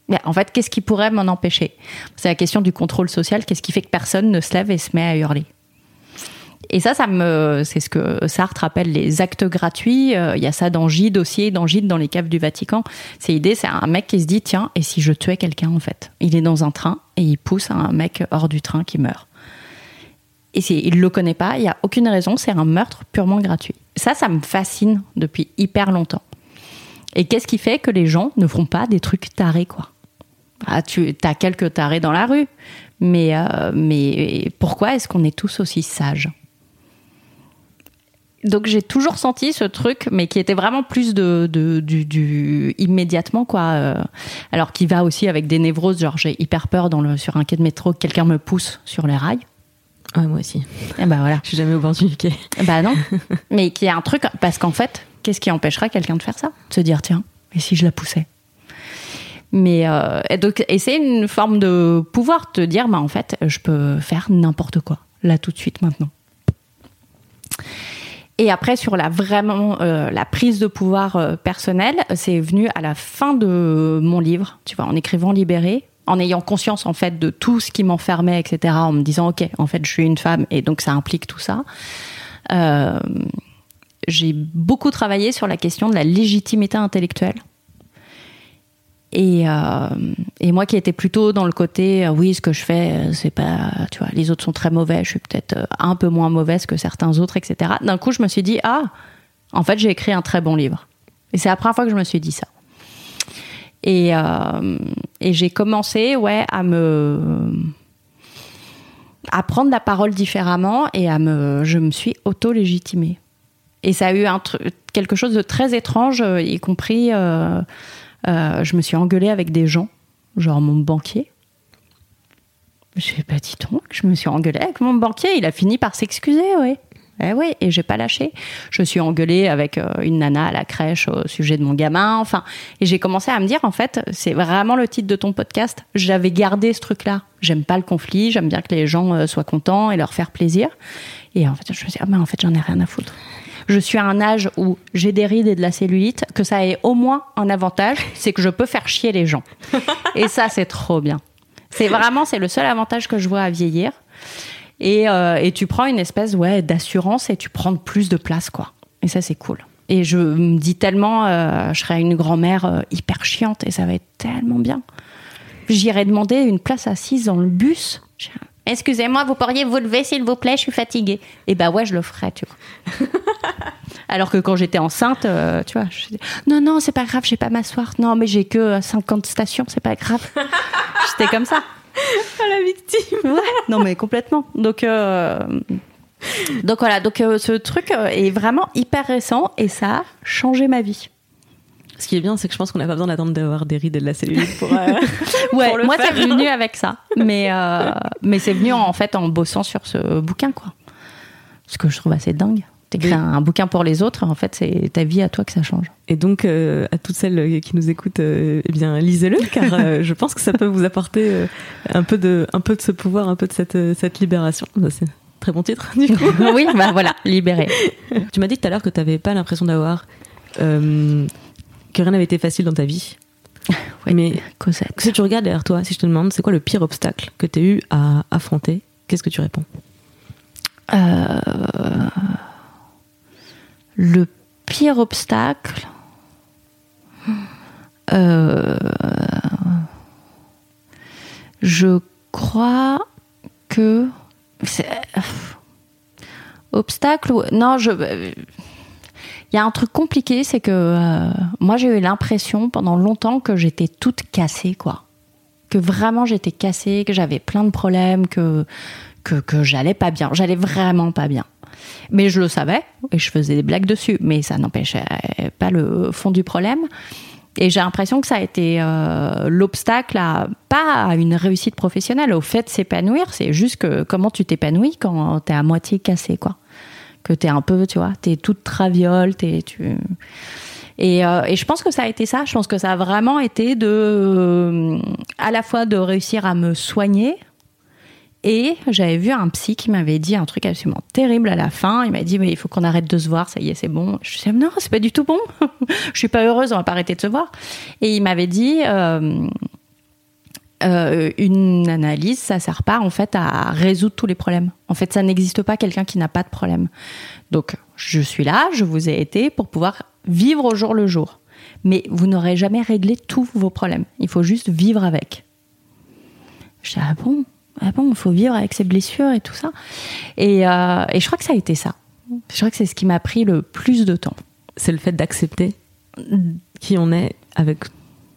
Mais En fait, qu'est-ce qui pourrait m'en empêcher? C'est la question du contrôle social. Qu'est-ce qui fait que personne ne se lève et se met à hurler? Et ça, ça c'est ce que Sartre appelle les actes gratuits. Euh, Il y a ça dans Gide aussi, dans Gide, dans les caves du Vatican. C'est l'idée, c'est un mec qui se dit, tiens, et si je tuais quelqu'un, en fait? Il est dans un train et il pousse un mec hors du train qui meurt. Et il le connaît pas, il y a aucune raison, c'est un meurtre purement gratuit. Ça, ça me fascine depuis hyper longtemps. Et qu'est-ce qui fait que les gens ne font pas des trucs tarés, quoi? Ah, tu as quelques tarés dans la rue, mais, euh, mais pourquoi est-ce qu'on est tous aussi sages? Donc j'ai toujours senti ce truc, mais qui était vraiment plus de, du, immédiatement quoi. euh, alors qui va aussi avec des névroses, genre j'ai hyper peur sur un quai de métro que quelqu'un me pousse sur les rails. Ouais, moi aussi. Et bah voilà. Je suis jamais au bord du quai. Bah non. mais qui est un truc parce qu'en fait, qu'est-ce qui empêcherait quelqu'un de faire ça? De se dire tiens, et si je la poussais? Mais euh, et donc et c'est une forme de pouvoir te dire bah en fait je peux faire n'importe quoi là tout de suite maintenant et après sur la vraiment euh, la prise de pouvoir euh, personnelle c'est venu à la fin de mon livre tu vois en écrivant libéré en ayant conscience en fait de tout ce qui m'enfermait etc en me disant ok en fait je suis une femme et donc ça implique tout ça Euh, j'ai beaucoup travaillé sur la question de la légitimité intellectuelle et, euh, et moi qui étais plutôt dans le côté, euh, oui, ce que je fais, c'est pas, tu vois, les autres sont très mauvais, je suis peut-être un peu moins mauvaise que certains autres, etc. D'un coup, je me suis dit, ah, en fait, j'ai écrit un très bon livre. Et c'est la première fois que je me suis dit ça. Et, euh, et j'ai commencé, ouais, à me à prendre la parole différemment et à me, je me suis auto-légitimée. Et ça a eu quelque chose de très étrange, euh, y compris, euh, je me suis engueulée avec des gens, genre mon banquier. Je pas dit donc, je me suis engueulée avec mon banquier, il a fini par s'excuser, oui. Eh oui, et j'ai pas lâché. Je suis engueulée avec euh, une nana à la crèche au sujet de mon gamin, enfin. Et j'ai commencé à me dire, en fait, c'est vraiment le titre de ton podcast. J'avais gardé ce truc-là. J'aime pas le conflit, j'aime bien que les gens euh, soient contents et leur faire plaisir. Et en fait, je me suis dit, ah, mais en fait, j'en ai rien à foutre. Je suis à un âge où j'ai des rides et de la cellulite, que ça ait au moins un avantage, c'est que je peux faire chier les gens. Et ça, c'est trop bien. C'est vraiment, c'est le seul avantage que je vois à vieillir. Et, euh, et tu prends une espèce ouais, d'assurance et tu prends plus de place, quoi. Et ça, c'est cool. Et je me dis tellement, euh, je serai une grand-mère euh, hyper chiante et ça va être tellement bien. J'irai demander une place assise dans le bus. Excusez-moi, vous pourriez vous lever, s'il vous plaît, je suis fatiguée. Et bah ouais, je le ferai, tu vois. Alors que quand j'étais enceinte, euh, tu vois, je dis, non, non, c'est pas grave, j'ai pas m'asseoir. Non, mais j'ai que euh, 50 stations, c'est pas grave. J'étais comme ça. La victime Ouais, non mais complètement. Donc, euh, donc voilà, donc euh, ce truc euh, est vraiment hyper récent et ça a changé ma vie. Ce qui est bien, c'est que je pense qu'on n'a pas besoin d'attendre d'avoir des rides et de la cellulite pour. euh, Ouais, pour le moi c'est venu avec ça, mais euh, mais c'est venu en fait en bossant sur ce bouquin quoi. Ce que je trouve assez dingue. T'écris Oui. un, bouquin pour les autres, en fait c'est ta vie à toi que ça change. Et donc, euh, à toutes celles qui nous écoutent, euh, eh bien, lisez-le, car euh, je pense que ça peut vous apporter euh, un, peu de, un peu de ce pouvoir, un peu de cette, euh, cette libération. C'est un très bon titre, du coup. oui, bah voilà, libéré. tu m'as dit tout à l'heure que tu n'avais pas l'impression d'avoir. euh, que rien n'avait été facile dans ta vie. Mais Cosette. si tu regardes derrière toi, si je te demande, c'est quoi le pire obstacle que tu as eu à affronter Qu'est-ce que tu réponds? Euh, le pire obstacle. Euh, je crois que. c'est- Obstacle ou- Non, je. Il y a un truc compliqué, c'est que euh, moi j'ai eu l'impression pendant longtemps que j'étais toute cassée, quoi. Que vraiment j'étais cassée, que j'avais plein de problèmes, que, que j'allais pas bien. J'allais vraiment pas bien. Mais je le savais et je faisais des blagues dessus, mais ça n'empêchait pas le fond du problème. Et j'ai l'impression que ça a été euh, l'obstacle pas à une réussite professionnelle, au fait de s'épanouir. C'est juste que comment tu t'épanouis quand t'es à moitié cassé, quoi. Que t'es un peu, tu vois, t'es toute traviole, t'es tu. Et, euh, je pense que ça a été ça. Je pense que ça a vraiment été de, euh, à la fois de réussir à me soigner et j'avais vu un psy qui m'avait dit un truc absolument terrible à la fin. Il m'a dit, mais il faut qu'on arrête de se voir, ça y est, c'est bon. Je disais, non, c'est pas du tout bon. je suis pas heureuse, on va pas arrêter de se voir. Et il m'avait dit, euh, euh, une analyse, ça sert pas en fait à résoudre tous les problèmes. En fait, ça n'existe pas quelqu'un qui n'a pas de problème. Donc, je suis là, je vous ai été pour pouvoir vivre au jour le jour. Mais vous n'aurez jamais réglé tous vos problèmes. Il faut juste vivre avec. Je dis, ah bon? Ah bon, il faut vivre avec ses blessures et tout ça. Et, euh, et je crois que ça a été ça. Je crois que c'est ce qui m'a pris le plus de temps. C'est le fait d'accepter qui on est avec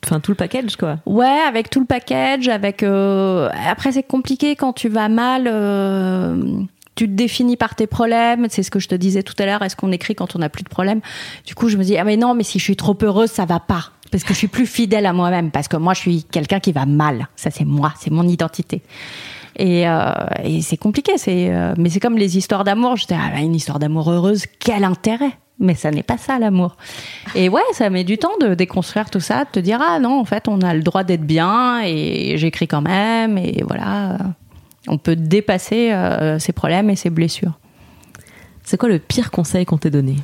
enfin tout le package quoi. Ouais, avec tout le package, avec euh, après c'est compliqué quand tu vas mal. Euh, tu te définis par tes problèmes, c'est ce que je te disais tout à l'heure. Est-ce qu'on écrit quand on n'a plus de problèmes? Du coup, je me dis ah mais non, mais si je suis trop heureuse, ça va pas parce que je suis plus fidèle à moi-même, parce que moi je suis quelqu'un qui va mal. Ça c'est moi, c'est mon identité. Et, euh, c'est compliqué, c'est euh, mais c'est comme les histoires d'amour. J'étais ah, bah, une histoire d'amour heureuse, quel intérêt? Mais ça n'est pas ça l'amour. Et ouais, ça met du temps de déconstruire tout ça, de te dire ah non, en fait, on a le droit d'être bien et j'écris quand même et voilà, on peut dépasser euh, ses problèmes et ses blessures. C'est quoi le pire conseil qu'on t'ait donné?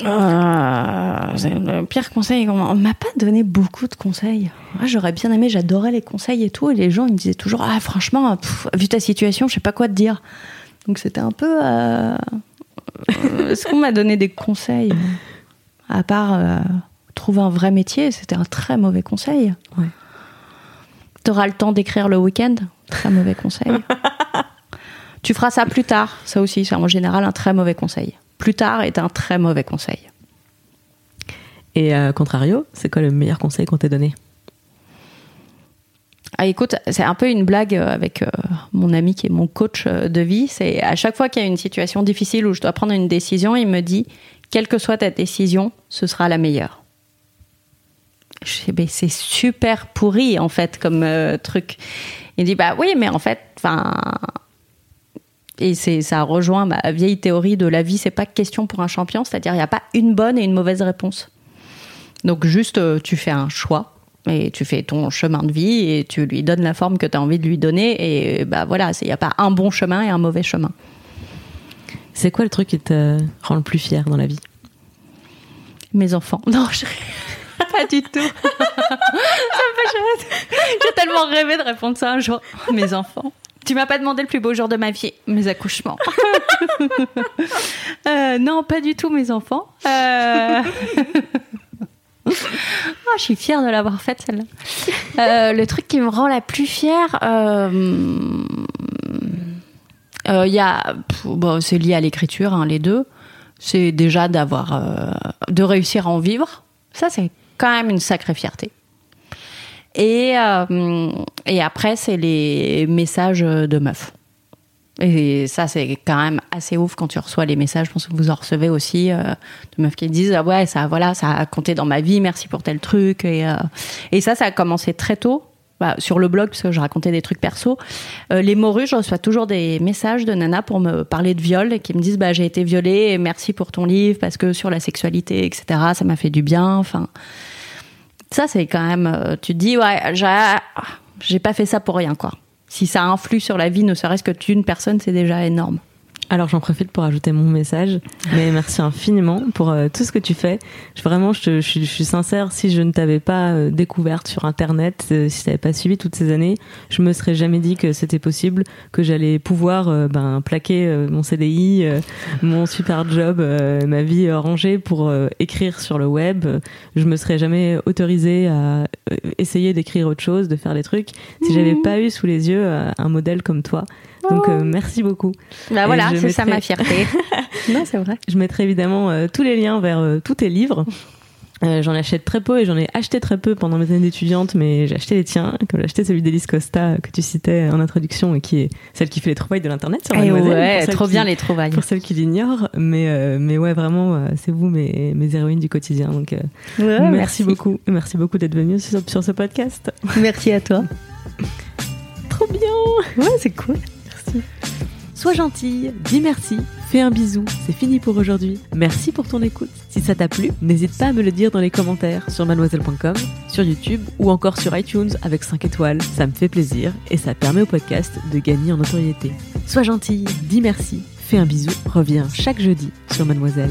Euh, le pire conseil, on m'a pas donné beaucoup de conseils. Moi, j'aurais bien aimé, j'adorais les conseils et tout, et les gens ils me disaient toujours ah franchement, vu ta situation, je sais pas quoi te dire. Donc c'était un peu. Euh, est-ce qu'on m'a donné des conseils À part euh, trouver un vrai métier, c'était un très mauvais conseil. Ouais. T'auras le temps d'écrire le week-end, très mauvais conseil. tu feras ça plus tard, ça aussi, c'est en général un très mauvais conseil plus tard est un très mauvais conseil. Et euh, contrario, c'est quoi le meilleur conseil qu'on t'ait donné? Ah, écoute, c'est un peu une blague euh, avec euh, mon ami qui est mon coach de vie. C'est à chaque fois qu'il y a une situation difficile où je dois prendre une décision, il me dit quelle que soit ta décision, ce sera la meilleure. C'est super pourri en fait comme truc. Il dit bah oui, mais en fait, enfin, et c'est ça rejoint ma vieille théorie de la vie, c'est pas question pour un champion, c'est-à-dire il n'y a pas une bonne et une mauvaise réponse. Donc juste euh, tu fais un choix et tu fais ton chemin de vie et tu lui donnes la forme que tu as envie de lui donner et bah voilà, il n'y a pas un bon chemin et un mauvais chemin. C'est quoi le truc qui te rend le plus fier dans la vie? Mes enfants. Non, je... pas du tout. J'ai tellement rêvé de répondre ça un jour. Mes enfants. Tu m'as pas demandé le plus beau jour de ma vie, mes accouchements. Euh, non, pas du tout mes enfants. Euh... oh, je suis fière de l'avoir faite celle-là. Euh, le truc qui me rend la plus fière, il euh, y a, bon, c'est lié à l'écriture, hein, les deux. C'est déjà d'avoir, de réussir à en vivre. Ça, c'est quand même une sacrée fierté. Et, euh, et après, c'est les messages de meufs. Et ça, c'est quand même assez ouf quand tu reçois les messages. Je pense que vous en recevez aussi euh, de meufs qui disent ah ouais ça voilà ça a compté dans ma vie, merci pour tel truc. Et, euh, et ça, ça a commencé très tôt. Bah, sur le blog, parce que je racontais des trucs perso, les morues, je reçois toujours des messages de nana pour me parler de viol qui me disent bah, j'ai été violée merci pour ton livre parce que sur la sexualité, etc., ça m'a fait du bien. Enfin, ça, c'est quand même. Euh, tu te dis, ouais, j'ai pas fait ça pour rien, quoi. Si ça influe sur la vie, ne serait-ce que d'une personne, c'est déjà énorme. Alors j'en profite pour ajouter mon message, mais merci infiniment pour euh, tout ce que tu fais. vraiment, je, je, suis sincère, si je ne t'avais pas euh, découverte sur Internet, euh, si tu n'avais pas suivi toutes ces années, je me serais jamais dit que c'était possible, que j'allais pouvoir ben, plaquer mon CDI, mon super job, ma vie rangée pour écrire sur le web. Je me serais jamais autorisée à essayer d'écrire autre chose, de faire des trucs, si j'avais mmh. pas eu sous les yeux un modèle comme toi. Donc euh, merci beaucoup. Bah voilà, c'est ça ma fierté. non, c'est vrai. Je mettrai évidemment euh, tous les liens vers euh, tous tes livres. J'en achète très peu et j'en ai acheté très peu pendant mes années d'étudiante, mais j'ai acheté les tiens, comme j'ai acheté celui d'Elise Costa que tu citais en introduction et qui est celle qui fait les trouvailles de l'internet sur Mademoiselle. pour ouais, trop qui- bien les trouvailles. Pour celles qui l'ignorent, mais mais ouais vraiment, c'est vous mes mes héroïnes du quotidien. Donc Ouais, merci, beaucoup, merci beaucoup d'être venu sur, sur ce podcast. Merci à toi. Trop bien. Ouais, c'est cool. Sois gentille, dis merci, fais un bisou, c'est fini pour aujourd'hui. Merci pour ton écoute. Si ça t'a plu, n'hésite pas à me le dire dans les commentaires sur mademoiselle.com, sur YouTube ou encore sur iTunes avec 5 étoiles. Ça me fait plaisir et ça permet au podcast de gagner en notoriété. Sois gentille, dis merci, fais un bisou, reviens chaque jeudi sur Mademoiselle.